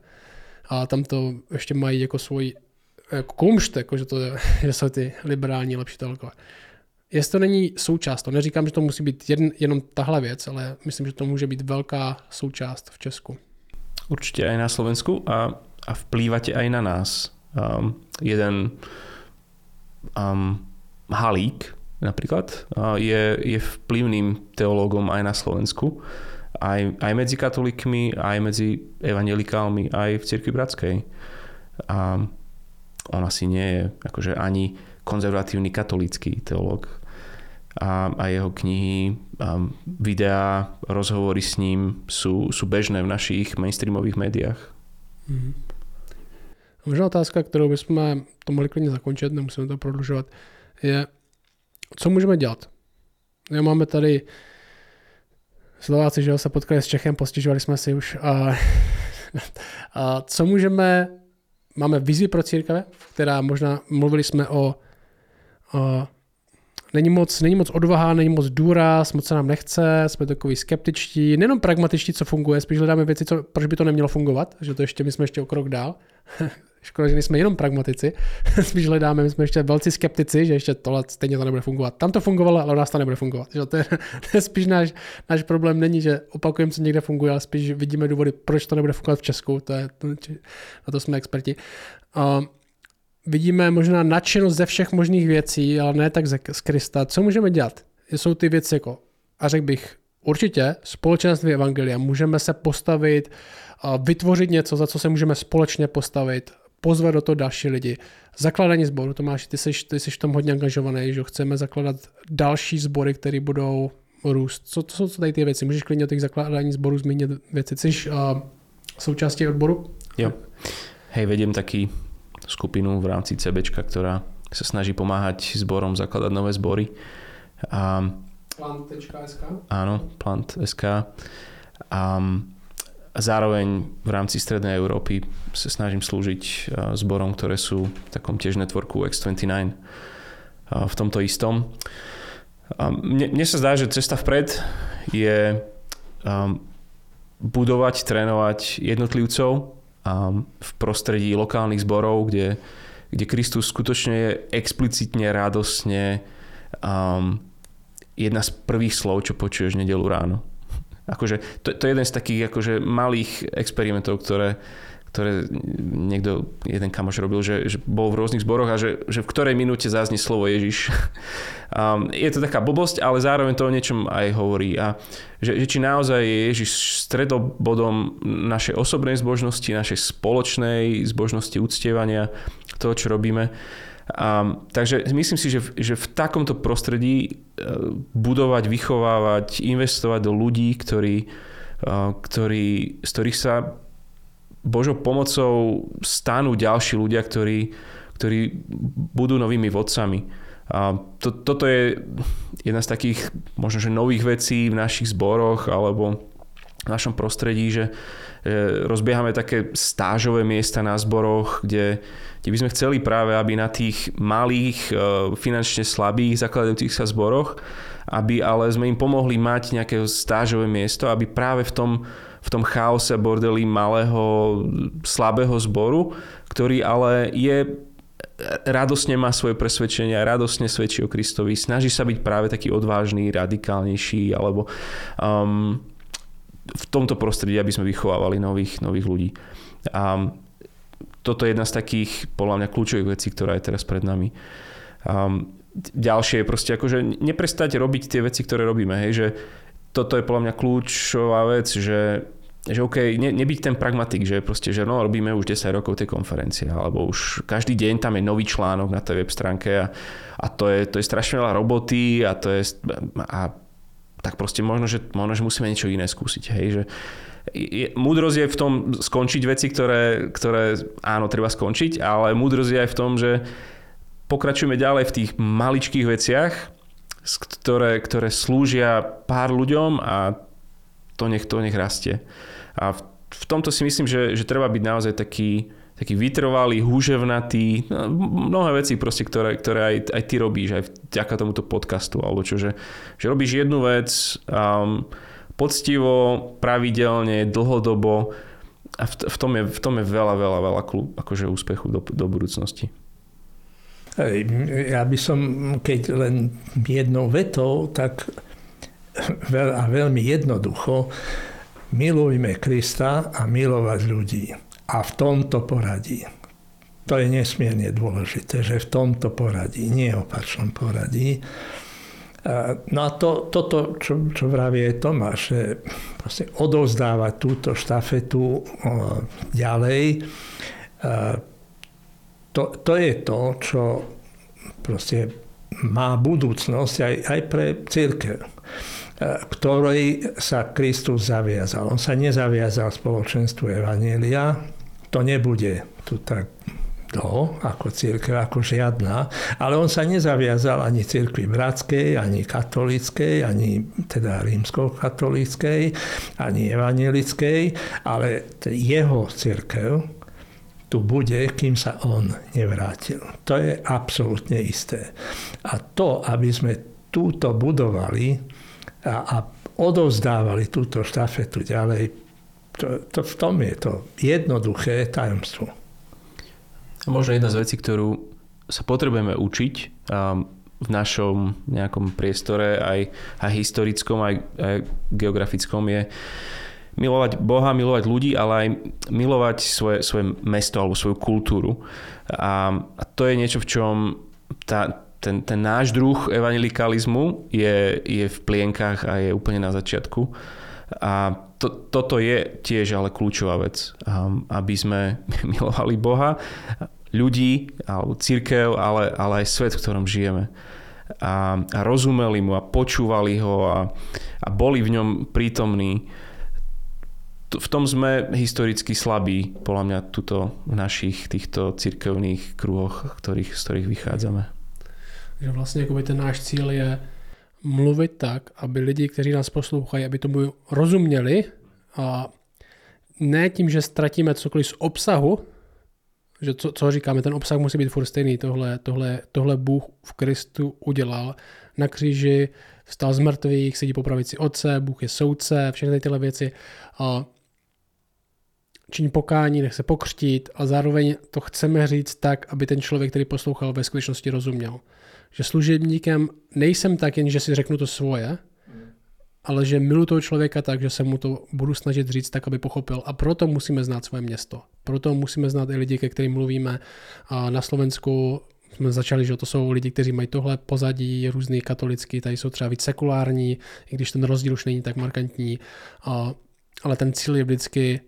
A tam to ještě mají jako svůj jako kumšt, jako že, to, že jsou ty liberální lepší teologové. Jestli to není součást, to neříkám, že to musí být jen, jenom tahle věc, ale myslím, že to může být velká součást v Česku. Určite aj na Slovensku a, a vplývate aj na nás. Um, jeden um, Halík napríklad uh, je, je vplyvným teológom aj na Slovensku. Aj, aj medzi katolíkmi, aj medzi evangelikálmi, aj v cirkvi bratskej. A on asi nie je akože ani konzervatívny katolícky teológ. A, a jeho knihy, a videá, rozhovory s ním sú, sú bežné v našich mainstreamových médiách. Mm-hmm. Možná otázka, kterou bychom to mohli klidně zakončit, nemusíme to prodlužovat, je, co můžeme dělat? Jo, máme tady Slováci, že se potkali s Čechem, postižovali jsme si už. A, a co můžeme, máme vizi pro církve, která možná, mluvili jsme o, o není moc, není moc odvaha, není moc důraz, moc se nám nechce, jsme takový skeptičtí, nejenom pragmatičtí, co funguje, spíš hledáme věci, co, proč by to nemělo fungovat, že to ještě, my jsme ještě o krok dál. Škoda, že nejsme jenom pragmatici, spíš hledáme, my jsme ještě velcí skeptici, že ještě tohle stejně to nebude fungovat. Tam to fungovalo, ale u nás to nebude fungovat. Že to, je, to je spíš náš, náš problém není, že opakujeme, co někde funguje, ale spíš vidíme důvody, proč to nebude fungovat v Česku, to je, na to jsme experti. Uh, vidíme možná nadšenost ze všech možných věcí, ale ne tak z Krista. Co můžeme dělat? Jsou ty věci jako, a řekl bych, určitě společenství Evangelia. Můžeme se postavit, vytvořit něco, za co se můžeme společně postavit, pozvat do toho další lidi. Zakládání sboru, Tomáš, ty jsi, ty jsi v tom hodně angažovaný, že chceme zakládat další sbory, které budou růst. Co to jsou tady ty věci? Můžeš klidně o těch zakládání sboru zmínit věci? Jsi uh, součástí odboru? Jo. Hej, vediem taký skupinu v rámci CBčka, ktorá sa snaží pomáhať zborom zakladať nové zbory. A, plant.sk? Áno, plant.sk. A, a zároveň v rámci Strednej Európy sa snažím slúžiť zborom, ktoré sú v takom tiež networku X29 v tomto istom. A mne, mne sa zdá, že cesta vpred je um, budovať, trénovať jednotlivcov v prostredí lokálnych zborov, kde, kde Kristus skutočne je explicitne, radosne um, jedna z prvých slov, čo počuješ nedelu ráno. Akože to, to je jeden z takých akože malých experimentov, ktoré, ktoré niekto, jeden kamoš robil, že, že bol v rôznych zboroch a že, že v ktorej minúte zaznie slovo Ježiš. Um, je to taká blbosť, ale zároveň to o niečom aj hovorí. A že, že či naozaj je Ježiš stredobodom našej osobnej zbožnosti, našej spoločnej zbožnosti uctievania, toho, čo robíme. Um, takže myslím si, že, že v takomto prostredí uh, budovať, vychovávať, investovať do ľudí, ktorí, uh, ktorí, z ktorých sa Božou pomocou stanú ďalší ľudia, ktorí, ktorí budú novými vodcami. A to, toto je jedna z takých možno, že nových vecí v našich zboroch alebo v našom prostredí, že rozbiehame také stážové miesta na zboroch, kde, kde by sme chceli práve, aby na tých malých, e, finančne slabých, zakladajúcich sa zboroch, aby ale sme im pomohli mať nejaké stážové miesto, aby práve v tom v tom chaose bordeli malého, slabého zboru, ktorý ale je radosne má svoje presvedčenia, radosne svedčí o Kristovi, snaží sa byť práve taký odvážny, radikálnejší, alebo um, v tomto prostredí, aby sme vychovávali nových, nových ľudí. A toto je jedna z takých, podľa mňa, kľúčových vecí, ktorá je teraz pred nami. Um, ďalšie je proste akože neprestať robiť tie veci, ktoré robíme. Hej, že toto je podľa mňa kľúčová vec, že že OK, ne, nebyť ten pragmatik, že proste, že no, robíme už 10 rokov tej konferencie, alebo už každý deň tam je nový článok na tej web stránke a, a to, je, to je strašne veľa roboty a to je a tak proste možno, že, možno, že musíme niečo iné skúsiť, hej, že je, múdrosť je v tom skončiť veci, ktoré, ktoré áno, treba skončiť, ale múdrosť je aj v tom, že pokračujeme ďalej v tých maličkých veciach, ktoré, ktoré slúžia pár ľuďom a to nech, to nech rastie. A v, v tomto si myslím, že, že treba byť naozaj taký, taký vytrvalý, húževnatý, no, mnohé veci proste, ktoré, ktoré aj, aj ty robíš, aj vďaka tomuto podcastu, alebo čo, že, že robíš jednu vec um, poctivo, pravidelne, dlhodobo a v, v, tom, je, v tom je veľa, veľa, veľa klub, akože úspechu do, do budúcnosti. Ja by som, keď len jednou vetou, tak veľ, a veľmi jednoducho, milujme Krista a milovať ľudí. A v tomto poradí. To je nesmierne dôležité, že v tomto poradí, nie opačnom poradí. No a to, toto, čo, čo vraví je Tomáš, že proste odovzdávať túto štafetu ďalej, to, to je to, čo proste má budúcnosť aj, aj pre církev ktorej sa Kristus zaviazal. On sa nezaviazal spoločenstvu Evanielia, to nebude tu tak dlho ako církev, ako žiadna, ale on sa nezaviazal ani církvi bratskej, ani katolíckej, ani teda rímsko-katolíckej, ani evanielickej, ale jeho církev tu bude, kým sa on nevrátil. To je absolútne isté. A to, aby sme túto budovali, a, a odovzdávali túto štafetu ďalej. To, to, v tom je to jednoduché tajomstvo. Možno jedna z vecí, ktorú sa potrebujeme učiť v našom nejakom priestore, aj, aj historickom, aj, aj geografickom, je milovať Boha, milovať ľudí, ale aj milovať svoje, svoje mesto alebo svoju kultúru. A, a to je niečo, v čom tá, ten, ten náš druh evangelikalizmu je, je v plienkach a je úplne na začiatku. A to, toto je tiež ale kľúčová vec, aby sme milovali Boha, ľudí, alebo církev, ale, ale aj svet, v ktorom žijeme. A, a rozumeli mu a počúvali ho a, a boli v ňom prítomní. V tom sme historicky slabí, podľa mňa, tuto v našich týchto cirkevných kruhoch, ktorých, z ktorých vychádzame. Že vlastně jakoby ten náš cíl je mluvit tak, aby lidi, kteří nás poslouchají, aby tomu rozuměli a ne tím, že ztratíme cokoliv z obsahu, že co, co říkáme, ten obsah musí být furt stejný, tohle, tohle, tohle Bůh v Kristu udělal na kříži, vstal z mrtvých, sedí po pravici otce, Bůh je soudce, všechny tyhle věci. A činí pokání, nech se pokřtít a zároveň to chceme říct tak, aby ten člověk, který poslouchal, ve skutečnosti rozuměl že služebníkem nejsem tak jen, že si řeknu to svoje, ale že miluji toho člověka tak, že se mu to budu snažit říct tak, aby pochopil. A proto musíme znát svoje město. Proto musíme znát i lidi, ke kterým mluvíme. A na Slovensku jsme začali, že to jsou lidi, kteří mají tohle pozadí, různý katolický, tady jsou třeba víc sekulární, i když ten rozdíl už není tak markantní. A, ale ten cíl je vždycky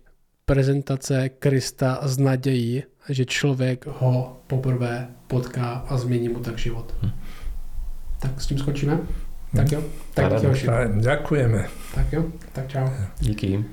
prezentace Krista z nadějí, že člověk ho poprvé potká a změní mu tak život. Hm. Tak s tím skončíme? Tak jo. Tak Ďakujeme. Tak jo. Tak čau. Díky.